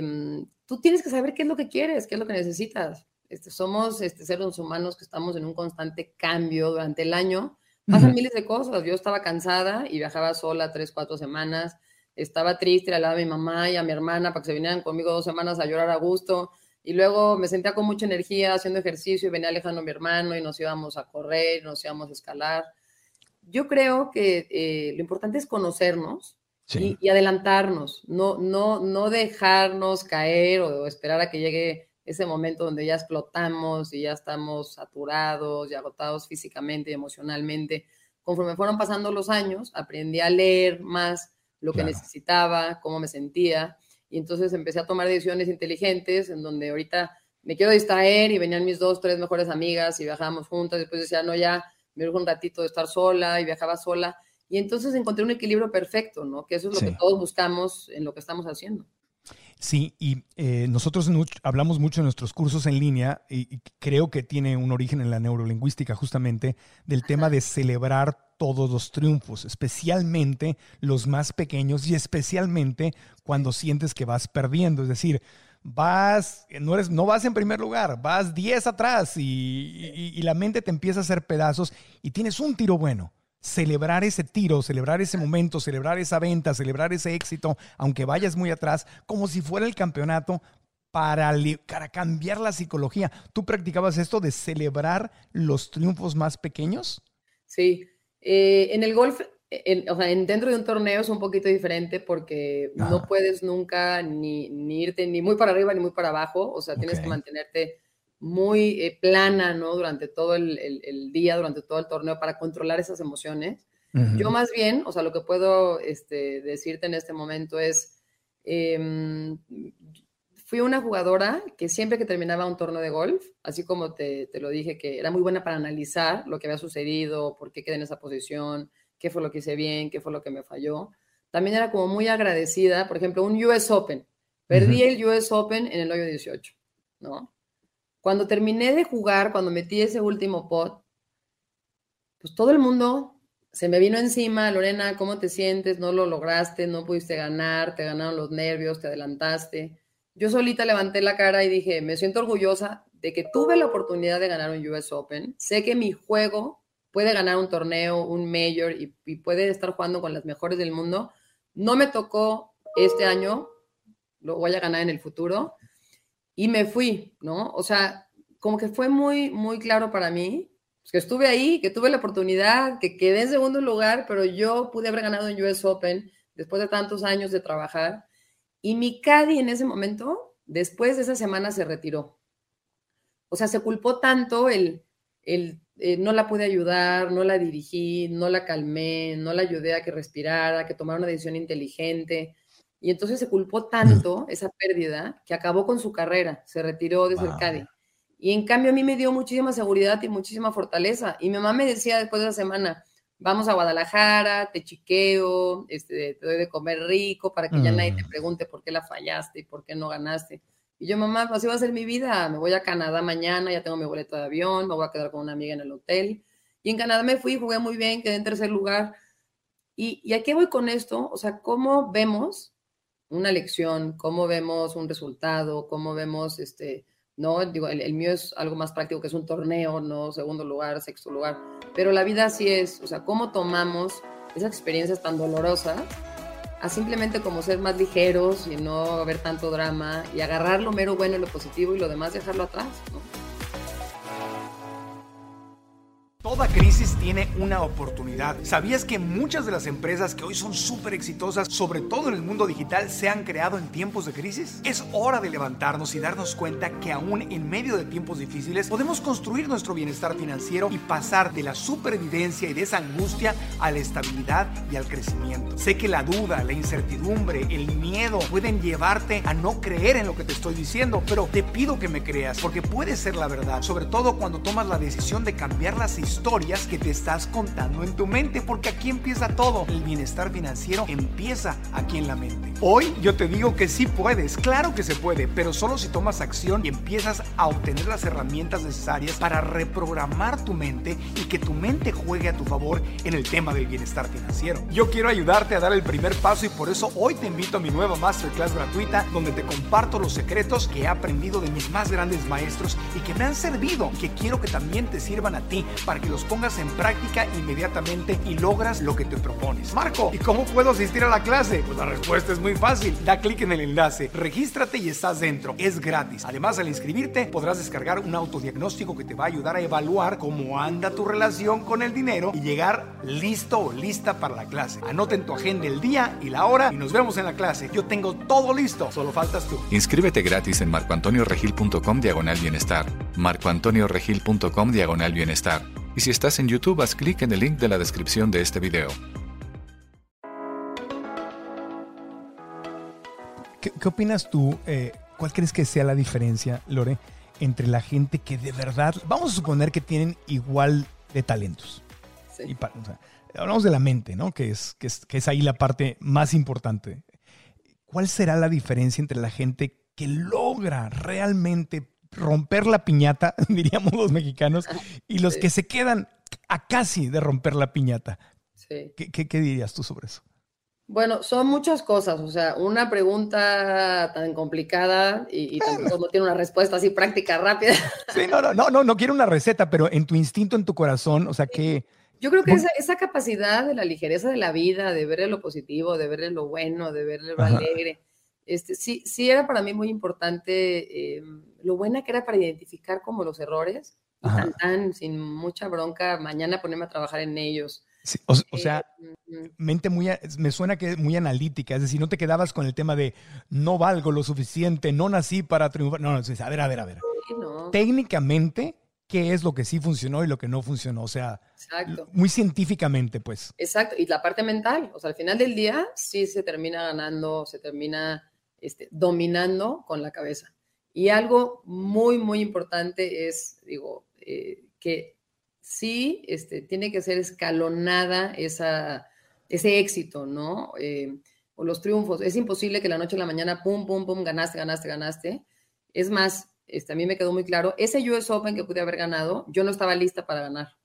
tú tienes que saber qué es lo que quieres, qué es lo que necesitas. Este, somos este, seres humanos que estamos en un constante cambio durante el año. Pasan miles de cosas. Yo estaba cansada y viajaba sola tres, cuatro semanas. Estaba triste, le hablaba a mi mamá y a mi hermana para que se vinieran conmigo dos semanas a llorar a gusto y luego me sentía con mucha energía haciendo ejercicio y venía alejando a mi hermano y nos íbamos a correr, nos íbamos a escalar. Yo creo que eh, lo importante es conocernos y, adelantarnos, no, no, no dejarnos caer o, esperar a que llegue ese momento donde ya explotamos y ya estamos saturados y agotados físicamente y emocionalmente. Conforme fueron pasando los años, aprendí a leer más lo que necesitaba, cómo me sentía, y entonces empecé a tomar decisiones inteligentes en donde ahorita me quiero distraer y venían mis dos, tres mejores amigas y viajábamos juntas, después decía, no, ya me un ratito de estar sola y viajaba sola. Y entonces encontré un equilibrio perfecto, ¿no? Que eso es lo que todos buscamos en lo que estamos haciendo. Sí, y eh, nosotros hablamos mucho en nuestros cursos en línea y, creo que tiene un origen en la neurolingüística justamente del tema de celebrar todos los triunfos, especialmente los más pequeños y especialmente cuando sientes que vas perdiendo. Es decir, vas, no, eres, no vas en primer lugar, vas 10 atrás y, la mente te empieza a hacer pedazos y tienes un tiro bueno. Celebrar ese tiro, celebrar ese momento, celebrar esa venta, celebrar ese éxito, aunque vayas muy atrás, como si fuera el campeonato, para, para, cambiar la psicología. ¿Tú practicabas esto de celebrar los triunfos más pequeños? Sí, eh, en el golf o sea, dentro de un torneo es un poquito diferente porque no puedes nunca ni, irte ni muy para arriba ni muy para abajo, o sea, tienes que mantenerte muy eh, plana, ¿no? Durante todo el, día, durante todo el torneo para controlar esas emociones. Yo más bien, o sea, lo que puedo este, decirte en este momento es, em, fui una jugadora que siempre que terminaba un torneo de golf, así como te, te, lo dije, que era muy buena para analizar lo que había sucedido, por qué quedé en esa posición, qué fue lo que hice bien, qué fue lo que me falló. También era como muy agradecida, por ejemplo, un US Open. Perdí el US Open en el hoyo 18, ¿no? Cuando terminé de jugar, cuando metí ese último pot, pues todo el mundo se me vino encima, Lorena, ¿cómo te sientes? No lo lograste, no pudiste ganar, te ganaron los nervios, te adelantaste. Yo solita levanté la cara y dije, me siento orgullosa de que tuve la oportunidad de ganar un US Open. Sé que mi juego puede ganar un torneo, un mayor y, puede estar jugando con las mejores del mundo. No me tocó este año, lo voy a ganar en el futuro. Y me fui, ¿no? O sea, como que fue muy, muy claro para mí, pues, que estuve ahí, que tuve la oportunidad, que quedé en segundo lugar, pero yo pude haber ganado en US Open después de tantos años de trabajar. Y mi Caddy en ese momento, después de esa semana, se retiró. O sea, se culpó tanto el, el eh, no la pude ayudar, no la dirigí, no la calmé, no la ayudé a que respirara, a que tomara una decisión inteligente. Y entonces se culpó tanto esa pérdida que acabó con su carrera, se retiró desde el CADI. Y en cambio a mí me dio muchísima seguridad y muchísima fortaleza. Y mi mamá me decía después de esa semana, vamos a Guadalajara, te chiqueo, este, te doy de comer rico para que ya nadie te mm. pregunte por qué la fallaste y por qué no ganaste. Y yo, mamá, pues, así va a ser mi vida. Me voy a Canadá mañana, ya tengo mi boleto de avión, me voy a quedar con una amiga en el hotel. Y en Canadá me fui, jugué muy bien, quedé en tercer lugar. ¿Y, y a qué voy con esto? O sea, ¿cómo vemos una lección? ¿Cómo vemos un resultado? ¿Cómo vemos, este, no, digo, el, el, mío es algo más práctico, que es un torneo, no segundo lugar, sexto lugar. Pero la vida así es, o sea, ¿cómo tomamos esas experiencias tan dolorosas a simplemente como ser más ligeros y no haber tanto drama y agarrar lo mero bueno y lo positivo y lo demás dejarlo atrás. Toda crisis tiene una oportunidad. ¿Sabías que muchas de las empresas que hoy son súper exitosas, sobre todo en el mundo digital, se han creado en tiempos de crisis? Es hora de levantarnos y darnos cuenta que aún en medio de tiempos difíciles podemos construir nuestro bienestar financiero y pasar de la supervivencia y de esa angustia a la estabilidad y al crecimiento. Sé que la duda, la incertidumbre, el miedo pueden llevarte a no creer en lo que te estoy diciendo, pero te pido que me creas porque puede ser la verdad, sobre todo cuando tomas la decisión de cambiar las historias historias que te estás contando en tu mente, porque aquí empieza todo. El bienestar financiero empieza aquí en la mente. Hoy yo te digo que sí puedes, claro que se puede, pero solo si tomas acción y empiezas a obtener las herramientas necesarias para reprogramar tu mente y que tu mente juegue a tu favor en el tema del bienestar financiero. Yo quiero ayudarte a dar el primer paso y por eso hoy te invito a mi nueva masterclass gratuita donde te comparto los secretos que he aprendido de mis más grandes maestros y que me han servido que quiero que también te sirvan a ti para que los pongas en práctica inmediatamente y logras lo que te propones. Marco, ¿y cómo puedo asistir a la clase? Pues la respuesta es muy muy fácil. Da clic en el enlace, regístrate y estás dentro. Es gratis. Además, al inscribirte, podrás descargar un autodiagnóstico que te va a ayudar a evaluar cómo anda tu relación con el dinero y llegar listo o lista para la clase. Anota en tu agenda el día y la hora y nos vemos en la clase. Yo tengo todo listo, solo faltas tú. Inscríbete gratis en marcoantonioregil.com diagonal bienestar. marcoantonioregil.com diagonal bienestar. Y si estás en YouTube, haz clic en el link de la descripción de este video. ¿Qué, qué opinas tú? eh, ¿Cuál crees que sea la diferencia, Lore, entre la gente que de verdad, vamos a suponer que tienen igual de talentos? Sí. Y pa- o sea, hablamos de la mente, ¿no? Que es, que, es, que es ahí la parte más importante. ¿Cuál será la diferencia entre la gente que logra realmente romper la piñata, diríamos los mexicanos, y los Sí. que se quedan a casi de romper la piñata? Sí. ¿Qué, qué- qué dirías tú sobre eso? Bueno, son muchas cosas, o sea, una pregunta tan complicada y, y tampoco no tiene una respuesta así práctica, rápida. Sí, no, no, no, no, no quiero una receta, pero en tu instinto, en tu corazón, o sea, que Yo creo que esa, esa capacidad de la ligereza de la vida, de ver lo positivo, de ver lo bueno, de ver lo alegre, este, sí, sí era para mí muy importante eh, lo buena que era para identificar como los errores, y tan, tan, sin mucha bronca, mañana ponerme a trabajar en ellos. Sí, o, o sea, Eh, mente muy, me suena que es muy analítica, es decir, no te quedabas con el tema de no valgo lo suficiente, no nací para triunfar. No, no, a ver, a ver, a ver. no, Técnicamente, ¿qué es lo que sí funcionó y lo que no funcionó? O sea, exacto. muy científicamente, pues. Exacto, y la parte mental, o sea, al final del día sí se termina ganando, se termina este, dominando con la cabeza. Y algo muy, muy importante es, digo, eh, que sí este, tiene que ser escalonada esa, ese éxito, ¿no? Eh, o los triunfos. Es imposible que la noche a la mañana, pum, pum, pum, ganaste, ganaste, ganaste. Es más, este, a mí me quedó muy claro, ese US Open que pude haber ganado, yo no estaba lista para ganar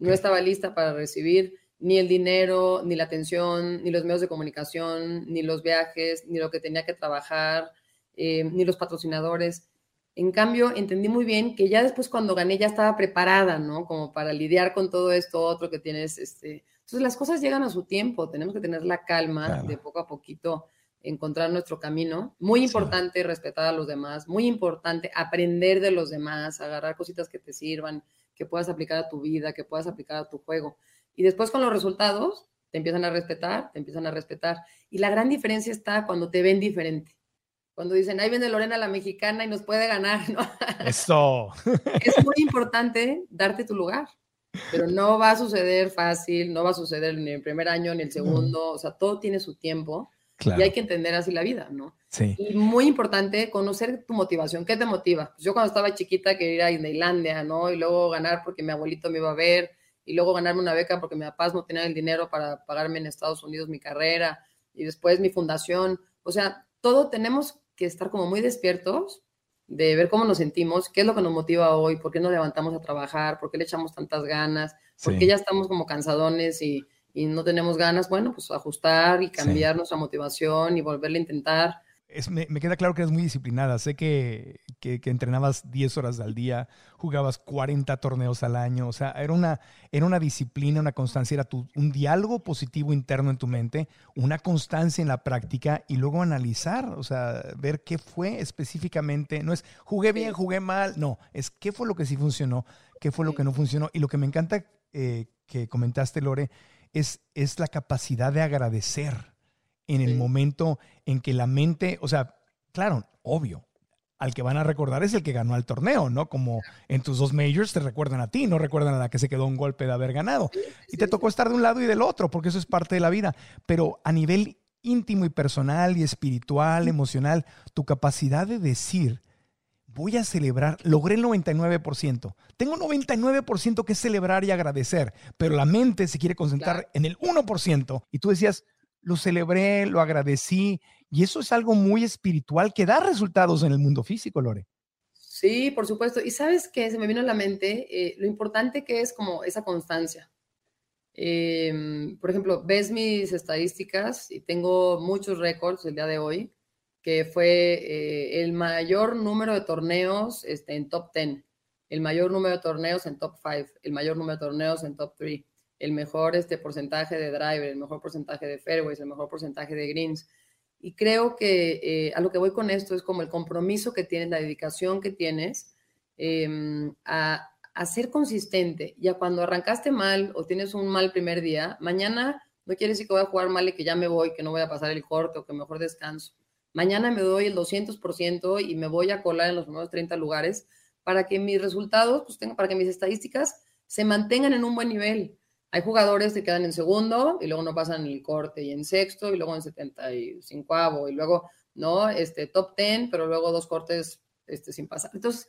no estaba lista para recibir ni el dinero, ni la atención, ni los medios de comunicación, ni los viajes, ni lo que tenía que trabajar, eh, ni los patrocinadores. En cambio, entendí muy bien que ya después cuando gané ya estaba preparada, ¿no? Como para lidiar con todo esto otro que tienes, este... Entonces las cosas llegan a su tiempo, tenemos que tener la calma Claro. de poco a poquito encontrar nuestro camino. Muy Sí. importante respetar a los demás, muy importante aprender de los demás, agarrar cositas que te sirvan, que puedas aplicar a tu vida, que puedas aplicar a tu juego. Y después con los resultados, te empiezan a respetar, te empiezan a respetar. Y la gran diferencia está cuando te ven diferente. Cuando dicen, ahí viene Lorena la mexicana y nos puede ganar, ¿no? Eso. es muy importante darte tu lugar, pero no va a suceder fácil, no va a suceder ni el primer año ni el segundo, o sea, todo tiene su tiempo Claro. y hay que entender así la vida, ¿no? Sí. Y muy importante conocer tu motivación. ¿Qué te motiva? Pues yo cuando estaba chiquita quería ir a Disneylandia, ¿no? Y luego ganar porque mi abuelito me iba a ver, y luego ganarme una beca porque mis papás no tenían el dinero para pagarme en Estados Unidos mi carrera, y después mi fundación. O sea, todo tenemos que estar como muy despiertos de ver cómo nos sentimos, qué es lo que nos motiva hoy, por qué nos levantamos a trabajar, por qué le echamos tantas ganas, por Sí. qué ya estamos como cansadones y, y no tenemos ganas. Bueno, pues ajustar y cambiar nuestra motivación y volverle a intentar. Es- me, me queda claro que eres muy disciplinada. Sé que, que- que entrenabas 10 horas al día, jugabas 40 torneos al año. O sea, era una, era una disciplina, una constancia, era tu- un diálogo positivo interno en tu mente, una constancia en la práctica y luego analizar, o sea, ver qué fue específicamente. No es jugué bien, jugué mal, no, es qué fue lo que sí funcionó, qué fue lo que no funcionó. Y lo que me encanta eh, que comentaste, Lore, es, es la capacidad de agradecer en el Sí. momento en que la mente, o sea, claro, obvio, al que van a recordar es el que ganó el torneo, ¿no? Como en tus dos majors te recuerdan a ti, no recuerdan a la que se quedó un golpe de haber ganado. Y te tocó estar de un lado y del otro, porque eso es parte de la vida. Pero a nivel íntimo y personal y espiritual, emocional, tu capacidad de decir, voy a celebrar, logré el 99%. Tengo 99% que celebrar y agradecer, pero la mente se quiere concentrar Claro. en el 1%. Y tú decías, lo celebré, lo agradecí, y eso es algo muy espiritual que da resultados en el mundo físico, Lore. Sí, por supuesto. Y sabes que se me vino a la mente eh, lo importante que es como esa constancia. Em, por ejemplo, ves mis estadísticas y tengo muchos récords el día de hoy, que fue eh, el mayor número de torneos este, en top 10, el mayor número de torneos en top 5, el mayor número de torneos en top 3, el mejor este, porcentaje de driver, el mejor porcentaje de fairways, el mejor porcentaje de greens. Y creo que eh, a lo que voy con esto es como el compromiso que tienes, la dedicación que tienes em, a, a, ser consistente. Ya cuando arrancaste mal o tienes un mal primer día, mañana no quiere decir que voy a jugar mal y que ya me voy, que no voy a pasar el corte o que mejor descanso. Mañana me doy el 200% y me voy a colar en los primeros 30 lugares para que mis resultados, pues tengo, para que mis estadísticas se mantengan en un buen nivel. Hay jugadores que quedan en segundo y luego no pasan el corte y en sexto y luego en 75 y luego, ¿no? Este, top 10, pero luego dos cortes este, sin pasar. Entonces,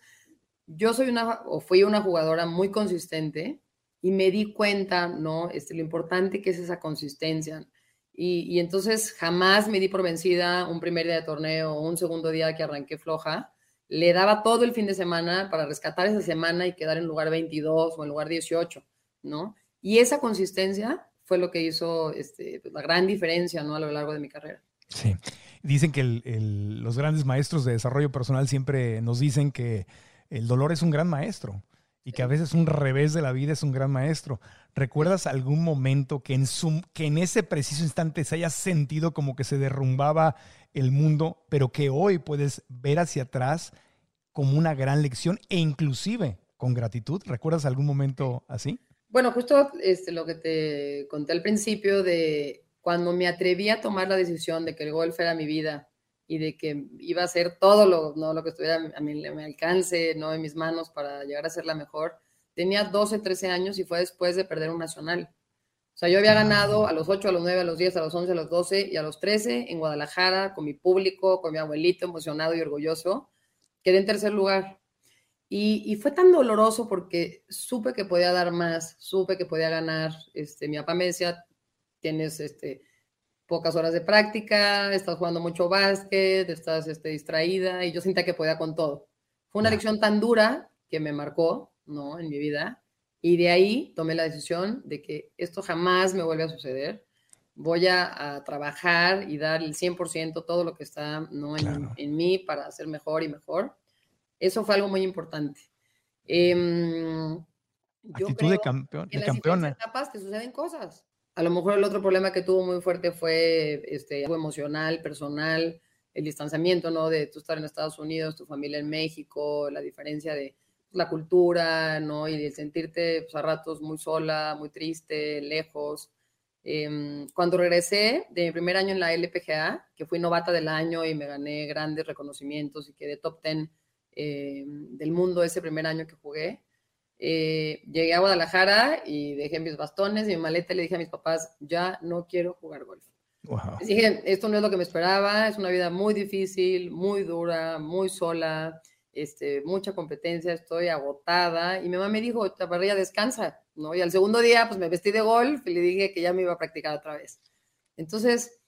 yo soy una, o fui una jugadora muy consistente y me di cuenta, ¿no? Este, lo importante que es esa consistencia. Y, y, entonces jamás me di por vencida un primer día de torneo un segundo día que arranqué floja. Le daba todo el fin de semana para rescatar esa semana y quedar en lugar 22 o en lugar 18, ¿no? Y esa consistencia fue lo que hizo este, pues, la gran diferencia, ¿no? A lo largo de mi carrera. Sí. Dicen que el, el, los grandes maestros de desarrollo personal siempre nos dicen que el dolor es un gran maestro y que a veces un revés de la vida es un gran maestro. ¿Recuerdas algún momento que en, su, que en ese preciso instante se haya sentido como que se derrumbaba el mundo, pero que hoy puedes ver hacia atrás como una gran lección e inclusive con gratitud? ¿Recuerdas algún momento así? Bueno, justo este, lo que te conté al principio de cuando me atreví a tomar la decisión de que el golf era mi vida y de que iba a hacer todo lo, ¿no? lo que estuviera a mi, alcance, ¿no? en mis manos para llegar a ser la mejor. Tenía 12, 13 años y fue después de perder un nacional. O sea, yo había ganado a los 8, a los 9, a los 10, a los 11, a los 12 y a los 13 en Guadalajara con mi público, con mi abuelito emocionado y orgulloso. Quedé en tercer lugar. Y, y, fue tan doloroso porque supe que podía dar más, supe que podía ganar. Este, mi papá me decía, tienes este, pocas horas de práctica, estás jugando mucho básquet, estás este, distraída y yo sentía que podía con todo. Fue una lección tan dura que me marcó, ¿no? En mi vida. Y de ahí tomé la decisión de que esto jamás me vuelve a suceder. Voy a, a trabajar y dar el 100% todo lo que está ¿no? en, en, mí para ser mejor y mejor. Eso fue algo muy importante. Eh, yo Actitud de, campeón, de en campeona. Las etapas te suceden cosas a lo mejor el otro problema que tuvo muy fuerte fue este, algo emocional, personal, el distanciamiento, ¿no? De tú estar en Estados Unidos, tu familia en México, la diferencia de la cultura, ¿no? Y de sentirte pues, a ratos muy sola, muy triste, lejos. Eh, cuando regresé de mi primer año en la LPGA, que fui novata del año y me gané grandes reconocimientos y quedé top 10 eh, del mundo ese primer año que jugué, eh, llegué a Guadalajara y dejé mis bastones y mi maleta y le dije a mis papás, ya no quiero jugar golf. Wow. Les dije, esto no es lo que me esperaba, es una vida muy difícil, muy dura, muy sola, este, mucha competencia, estoy agotada. Y mi mamá me dijo, Chaparrilla, descansa, ¿no? Y al segundo día, pues me vestí de golf y le dije que ya me iba a practicar otra vez. Entonces,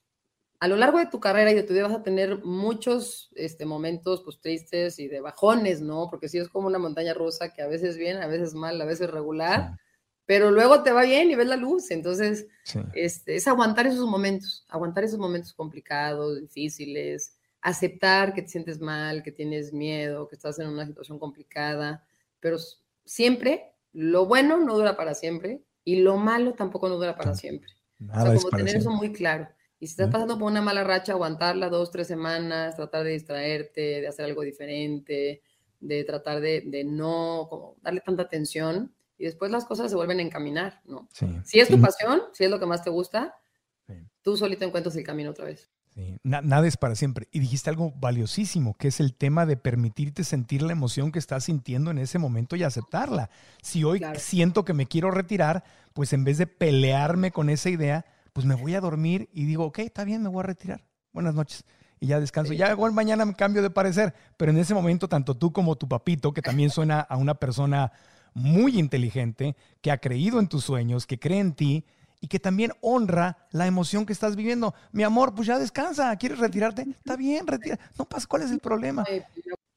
a lo largo de tu carrera y de tu vida vas a tener muchos este, momentos pues, tristes y de bajones, ¿no? Porque sí es como una montaña rusa que a veces bien, a veces mal, a veces regular, sí. pero luego te va bien y ves la luz. Entonces, sí. este, es aguantar esos momentos, aguantar esos momentos complicados, difíciles, aceptar que te sientes mal, que tienes miedo, que estás en una situación complicada, pero siempre lo bueno no dura para siempre y lo malo tampoco no dura para siempre. Nada o sea, como tener siempre. eso muy claro. Y si estás pasando por una mala racha, aguantarla dos, tres semanas, tratar de distraerte, de hacer algo diferente, de tratar de, de no como darle tanta atención y después las cosas se vuelven a encaminar, ¿no? Sí. Si es tu Sí. pasión, si es lo que más te gusta, Sí. tú solito encuentras el camino otra vez. Sí, na- nada es para siempre. Y dijiste algo valiosísimo, que es el tema de permitirte sentir la emoción que estás sintiendo en ese momento y aceptarla. Si hoy Claro. siento que me quiero retirar, pues en vez de pelearme con esa idea, pues me voy a dormir y digo, ok, está bien, me voy a retirar. Buenas noches. Y ya descanso. Ya igual mañana me cambio de parecer. Pero en ese momento, tanto tú como tu papito, que también suena a una persona muy inteligente, que ha creído en tus sueños, que cree en ti y que también honra la emoción que estás viviendo. Mi amor, pues ya descansa, ¿quieres retirarte? Está bien, retira. No pasa, ¿cuál es el problema?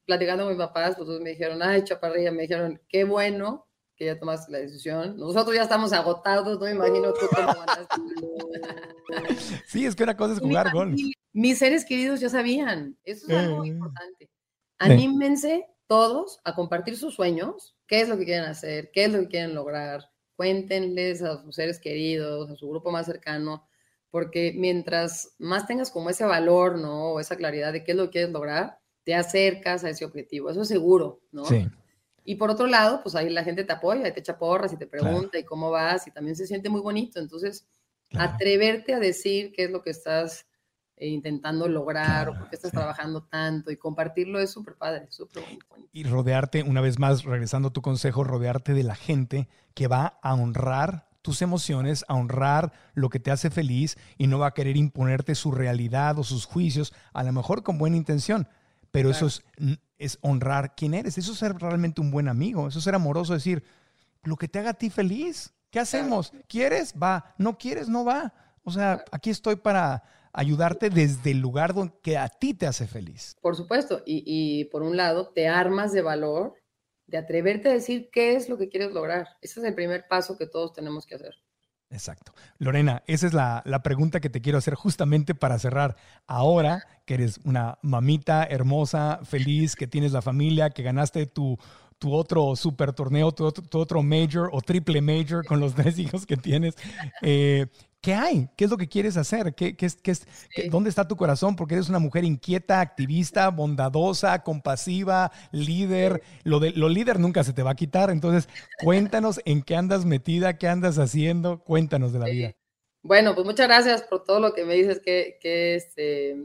Platicando con mis papás, pues me dijeron, ay, chaparrilla, me dijeron, qué bueno que ya tomaste la decisión. Nosotros ya estamos agotados, no me imagino tú cómo. Sí, es que una cosa es Mi jugar golf. familia, Mis seres queridos ya sabían. Eso es algo Eh. importante. Anímense todos a compartir sus sueños, qué es lo que quieren hacer, qué es lo que quieren lograr. Cuéntenles a sus seres queridos, a su grupo más cercano, porque mientras más tengas como ese valor, ¿no? O esa claridad de qué es lo que quieres lograr, te acercas a ese objetivo, eso es seguro, ¿no? Sí. Y por otro lado, pues ahí la gente te apoya, te echa porras y te pregunta y cómo vas y también se siente muy bonito. Entonces, atreverte a decir qué es lo que estás eh, intentando lograr o por qué estás trabajando tanto y compartirlo es súper padre, súper bonito. Y rodearte, una vez más, regresando a tu consejo, rodearte de la gente que va a honrar tus emociones, a honrar lo que te hace feliz y no va a querer imponerte su realidad o sus juicios, a lo mejor con buena intención, pero eso es, es honrar quién eres, eso es ser realmente un buen amigo, eso es ser amoroso, decir, lo que te haga a ti feliz, ¿qué hacemos? ¿Quieres? Va, no quieres, no va. O sea, aquí estoy para ayudarte desde el lugar donde que a ti te hace feliz. Por supuesto, y, y por un lado, te armas de valor de atreverte a decir qué es lo que quieres lograr. Ese es el primer paso que todos tenemos que hacer. Exacto. Lorena, esa es la, pregunta que te quiero hacer justamente para cerrar. Ahora que eres una mamita hermosa, feliz, que tienes la familia, que ganaste tu, tu otro super torneo, tu, otro major o triple major con los tres hijos que tienes, eh, ¿Qué hay? ¿Qué es lo que quieres hacer? ¿Qué, qué, qué, ¿Dónde está tu corazón? Porque eres una mujer inquieta, activista, bondadosa, compasiva, líder. Lo, de, lo líder nunca se te va a quitar. Entonces, cuéntanos en qué andas metida, qué andas haciendo. Cuéntanos de la vida. Bueno, pues muchas gracias por todo lo que me dices, que, que este,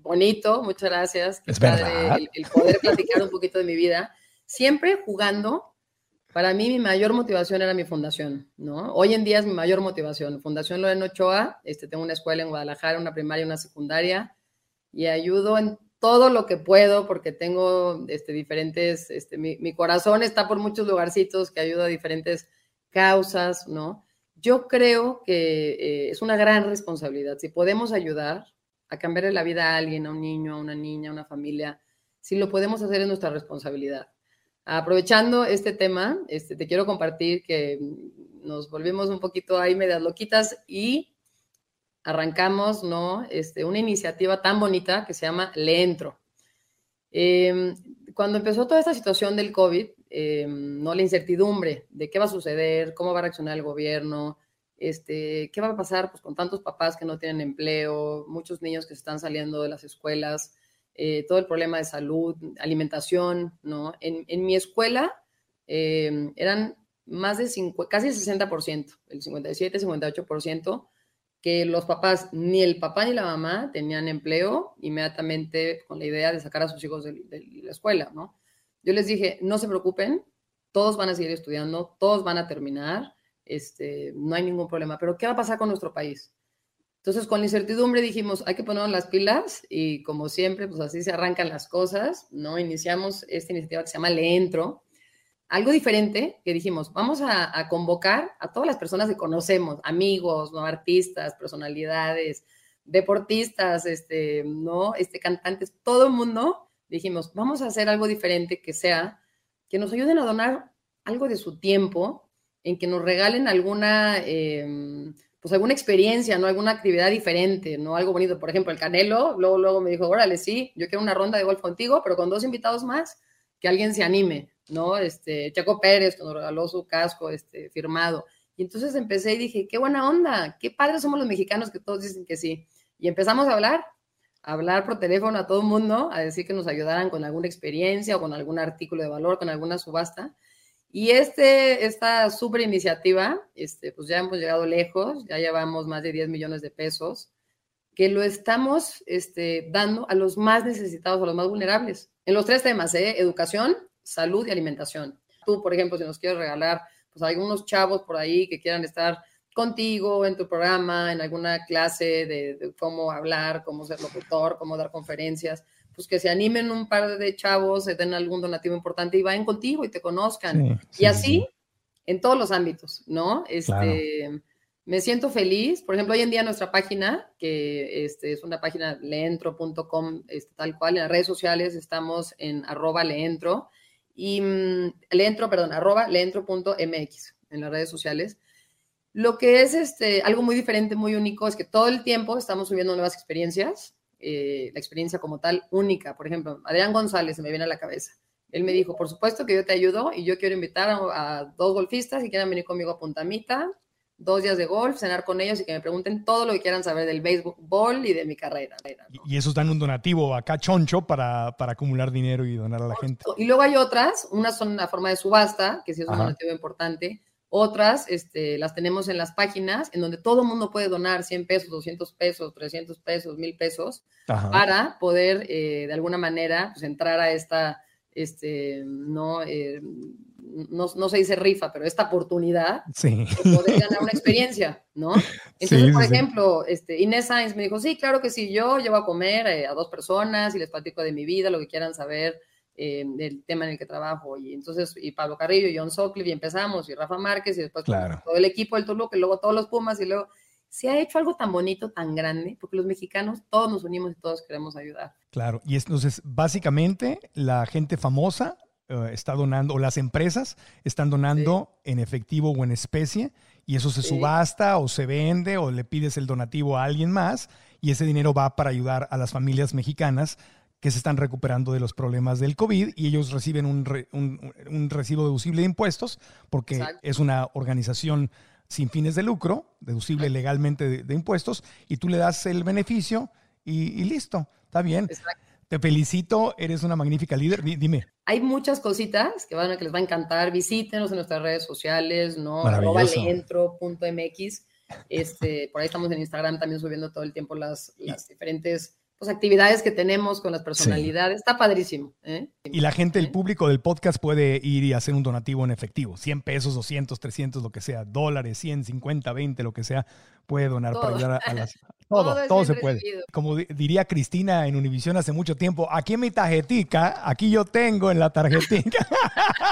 bonito. Muchas gracias. Es verdad. el poder platicar un poquito de mi vida. Siempre jugando para mí mi mayor motivación era mi fundación, ¿no? Hoy en día es mi mayor motivación. Fundación Lorena Ochoa, este, tengo una escuela en Guadalajara, una primaria una secundaria, y ayudo en todo lo que puedo porque tengo este, diferentes, este, mi, corazón está por muchos lugarcitos que ayudo a diferentes causas, ¿no? Yo creo que eh, es una gran responsabilidad. Si podemos ayudar a cambiarle la vida a alguien, a un niño, a una niña, a una familia, si lo podemos hacer es nuestra responsabilidad. Aprovechando este tema, este, te quiero compartir que nos volvimos un poquito ahí medias loquitas y arrancamos, ¿no? Este, una iniciativa tan bonita que se llama Le Entro. Em, cuando empezó toda esta situación del COVID, em, ¿no? La incertidumbre de qué va a suceder, cómo va a reaccionar el gobierno, este, qué va a pasar pues, con tantos papás que no tienen empleo, muchos niños que se están saliendo de las escuelas, eh, todo el problema de salud, alimentación, ¿no? En, en mi escuela eh, eran más de cinco, casi el 60%, el 57, 58%, que los papás, ni el papá ni la mamá tenían empleo inmediatamente con la idea de sacar a sus hijos de, la escuela, ¿no? Yo les dije, no se preocupen, todos van a seguir estudiando, todos van a terminar, este, no hay ningún problema, pero ¿qué va a pasar con nuestro país? Entonces, con la incertidumbre dijimos, hay que ponernos las pilas y como siempre, pues así se arrancan las cosas, ¿no? Iniciamos esta iniciativa que se llama Le Entro. Algo diferente que dijimos, vamos a, convocar a todas las personas que conocemos, amigos, ¿no? Artistas, personalidades, deportistas, este, ¿no? Este, cantantes, todo el mundo. Dijimos, vamos a hacer algo diferente que sea, que nos ayuden a donar algo de su tiempo, en que nos regalen alguna... Em, pues alguna experiencia, ¿no? Alguna actividad diferente, ¿no? Algo bonito. Por ejemplo, el Canelo, luego, luego me dijo, órale, sí, yo quiero una ronda de golf contigo, pero con dos invitados más, que alguien se anime, ¿no? Este, Checo Pérez, nos regaló su casco este, firmado. Y entonces empecé y dije, qué buena onda, qué padres somos los mexicanos que todos dicen que sí. Y empezamos a hablar, a hablar por teléfono a todo el mundo, a decir que nos ayudaran con alguna experiencia o con algún artículo de valor, con alguna subasta. Y este, esta super iniciativa, este, pues ya hemos llegado lejos, ya llevamos más de 10 millones de pesos, que lo estamos este, dando a los más necesitados, a los más vulnerables, en los tres temas, ¿eh? educación, salud y alimentación. Tú, por ejemplo, si nos quieres regalar, pues algunos chavos por ahí que quieran estar contigo en tu programa, en alguna clase de, de cómo hablar, cómo ser locutor, cómo dar conferencias, pues que se animen un par de chavos, se den algún donativo importante y vayan contigo y te conozcan. y así en todos los ámbitos, ¿no? Este, Me siento feliz. Por ejemplo, hoy en día nuestra página, que este, es una página leentro.com, este, tal cual, en las redes sociales estamos en arroba leentro y mm, leentro, perdón, arroba leentro.mx en las redes sociales. Lo que es este, algo muy diferente, muy único, es que todo el tiempo estamos subiendo nuevas experiencias eh, la experiencia como tal única. Por ejemplo, Adrián González se me viene a la cabeza. Él me dijo, por supuesto que yo te ayudo y yo quiero invitar a, dos golfistas que quieran venir conmigo a Puntamita dos días de golf, cenar con ellos y que me pregunten todo lo que quieran saber del béisbol y de mi carrera. Y, eso dan un donativo acá choncho para, para, acumular dinero y donar a la gente. Y luego hay otras, unas son la forma de subasta, que sí es un donativo importante. Otras este, las tenemos en las páginas en donde todo el mundo puede donar 100 pesos, 200 pesos, 300 pesos, 1000 pesos para poder eh, de alguna manera pues, entrar a esta, este, no, eh, no, no, se dice rifa, pero esta oportunidad de poder ganar una experiencia, ¿no? Entonces, por ejemplo, este, Inés Sainz me dijo, sí, claro que sí, yo llevo a comer eh, a dos personas y les platico de mi vida, lo que quieran saber eh, del tema en el que trabajo. Y entonces, y Pablo Carrillo, y John Sockley, y empezamos, y Rafa Márquez, y después todo el equipo del Toluca, y luego todos los Pumas, y luego se ha hecho algo tan bonito, tan grande, porque los mexicanos todos nos unimos y todos queremos ayudar. Claro, y entonces, básicamente, la gente famosa eh, está donando, o las empresas están donando en efectivo o en especie, y eso se subasta o se vende o le pides el donativo a alguien más, y ese dinero va para ayudar a las familias mexicanas que se están recuperando de los problemas del COVID y ellos reciben un, un, recibo deducible de impuestos porque es una organización sin fines de lucro, deducible legalmente de, impuestos, y tú le das el beneficio y, listo, está bien. Te felicito, eres una magnífica líder. Dime. Hay muchas cositas que, van, que les va a encantar. Visítenos en nuestras redes sociales, ¿no? Este, por ahí estamos en Instagram también subiendo todo el tiempo las, las diferentes actividades que tenemos con las personalidades. Está padrísimo. ¿eh? Y la gente, el público del podcast puede ir y hacer un donativo en efectivo. 100 pesos, 200, 300, lo que sea. Dólares, 100, 50, 20, lo que sea. Puede donar para ayudar a las... Todo, todo, se puede. Como diría Cristina en Univisión hace mucho tiempo, aquí en mi tarjetica, aquí yo tengo en la tarjetica.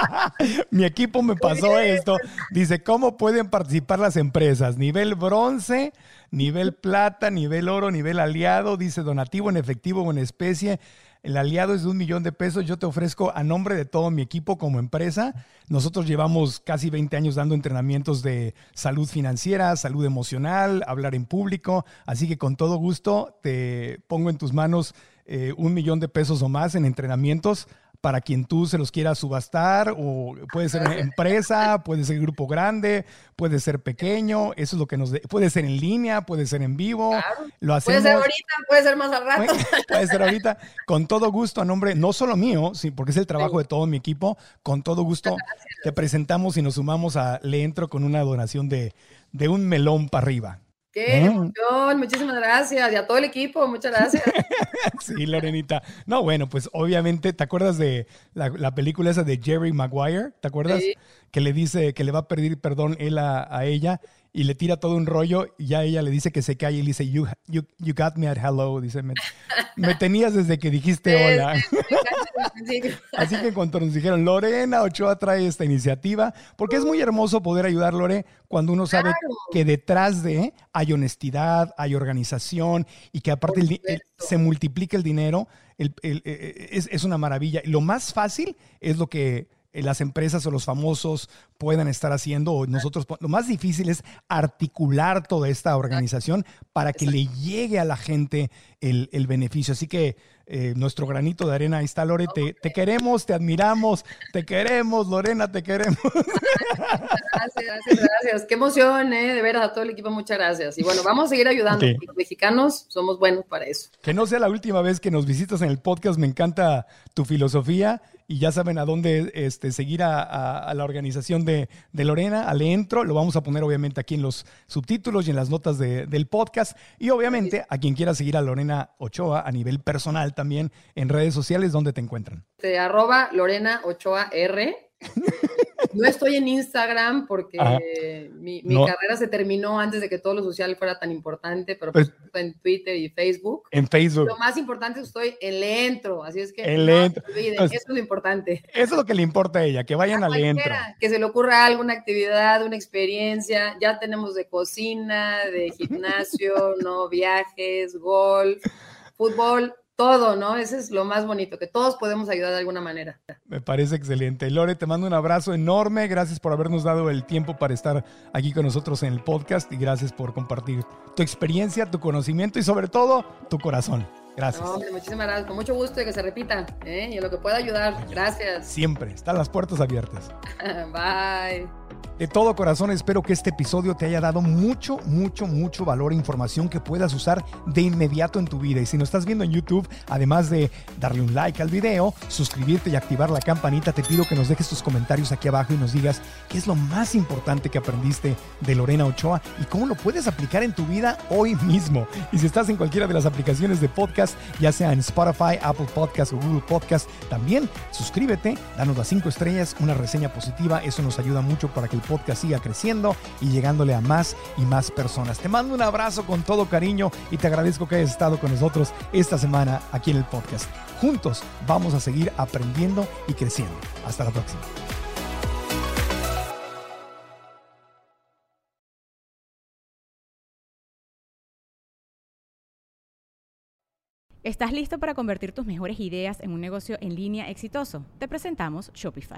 mi equipo me pasó esto. Dice, ¿cómo pueden participar las empresas? Nivel bronce, nivel plata, nivel oro, nivel aliado, dice donativo en efectivo o en especie. El aliado es de un millón de pesos. Yo te ofrezco a nombre de todo mi equipo como empresa. Nosotros llevamos casi 20 años dando entrenamientos de salud financiera, salud emocional, hablar en público. Así que con todo gusto te pongo en tus manos eh, un millón de pesos o más en entrenamientos para quien tú se los quieras subastar, o puede ser empresa, puede ser grupo grande, puede ser pequeño, eso es lo que nos... puede ser en línea, puede ser en vivo, lo hacemos... Puede ser ahorita, puede ser más al rato. Puede, ser ahorita, con todo gusto, a nombre, no solo mío, sí, porque es el trabajo de todo mi equipo, con todo gusto te presentamos y nos sumamos a Le Entro con una donación de, de un melón para arriba. Qué mm. emoción, muchísimas gracias. Y a todo el equipo, muchas gracias. sí, Lorenita. No, bueno, pues obviamente, ¿te acuerdas de la, película esa de Jerry Maguire? ¿Te acuerdas? Que le dice que le va a pedir perdón él a, ella y le tira todo un rollo y ya ella le dice que se cae y le dice, you, you, you got me at hello. Dice, me, tenías desde que dijiste hola. Así que cuando nos dijeron, Lorena Ochoa trae esta iniciativa, porque es muy hermoso poder ayudar, Lore, cuando uno sabe que detrás de hay honestidad, hay organización y que aparte se multiplica el dinero, el, e, e, es, es una maravilla. Lo más fácil es lo que las empresas o los famosos puedan estar haciendo, o nosotros, lo más difícil es articular toda esta organización para que le llegue a la gente el, el beneficio. Así que eh, nuestro granito de arena, ahí está Lore, te, te, queremos, te admiramos, te queremos, Lorena, te queremos. Gracias, gracias, gracias. Qué emoción, ¿eh? de veras, a todo el equipo, muchas gracias. Y bueno, vamos a seguir ayudando. Los mexicanos somos buenos para eso. Que no sea la última vez que nos visitas en el podcast, me encanta tu filosofía y ya saben a dónde este, seguir a, la organización de, Lorena, al entro, lo vamos a poner obviamente aquí en los subtítulos y en las notas del podcast y obviamente a quien quiera seguir a Lorena Ochoa a nivel personal también en redes sociales, ¿dónde te encuentran? Te arroba Lorena Ochoa R no estoy en Instagram porque mi, carrera se terminó antes de que todo lo social fuera tan importante, pero pues, en Twitter y Facebook. En Facebook. Lo más importante es que estoy en Le Entro, así es que en no eso es lo importante. Eso es lo que le importa a ella, que vayan a, Le Entro. Que se le ocurra alguna actividad, una experiencia, ya tenemos de cocina, de gimnasio, no viajes, golf, fútbol, todo, ¿no? Ese es lo más bonito, que todos podemos ayudar de alguna manera. Me parece excelente. Lore, te mando un abrazo enorme. Gracias por habernos dado el tiempo para estar aquí con nosotros en el podcast y gracias por compartir tu experiencia, tu conocimiento y sobre todo tu corazón. Gracias. No, hombre, muchísimas gracias. Con mucho gusto de que se repita. ¿eh? Y en lo que pueda ayudar. Gracias. Siempre. Están las puertas abiertas. Bye. De todo corazón espero que este episodio te haya dado mucho, mucho, mucho valor e información que puedas usar de inmediato en tu vida. Y si nos estás viendo en YouTube, además de darle un like al video, suscribirte y activar la campanita, te pido que nos dejes tus comentarios aquí abajo y nos digas qué es lo más importante que aprendiste de Lorena Ochoa y cómo lo puedes aplicar en tu vida hoy mismo. Y si estás en cualquiera de las aplicaciones de podcast, ya sea en Spotify, Apple Podcast o Google Podcast, también suscríbete, danos las cinco estrellas, una reseña positiva, eso nos ayuda mucho para que el podcast siga creciendo y llegándole a más y más personas. Te mando un abrazo con todo cariño y te agradezco que hayas estado con nosotros esta semana aquí en el podcast. Juntos vamos a seguir aprendiendo y creciendo. Hasta la próxima. ¿Estás listo para convertir tus mejores ideas en un negocio en línea exitoso? Te presentamos Shopify.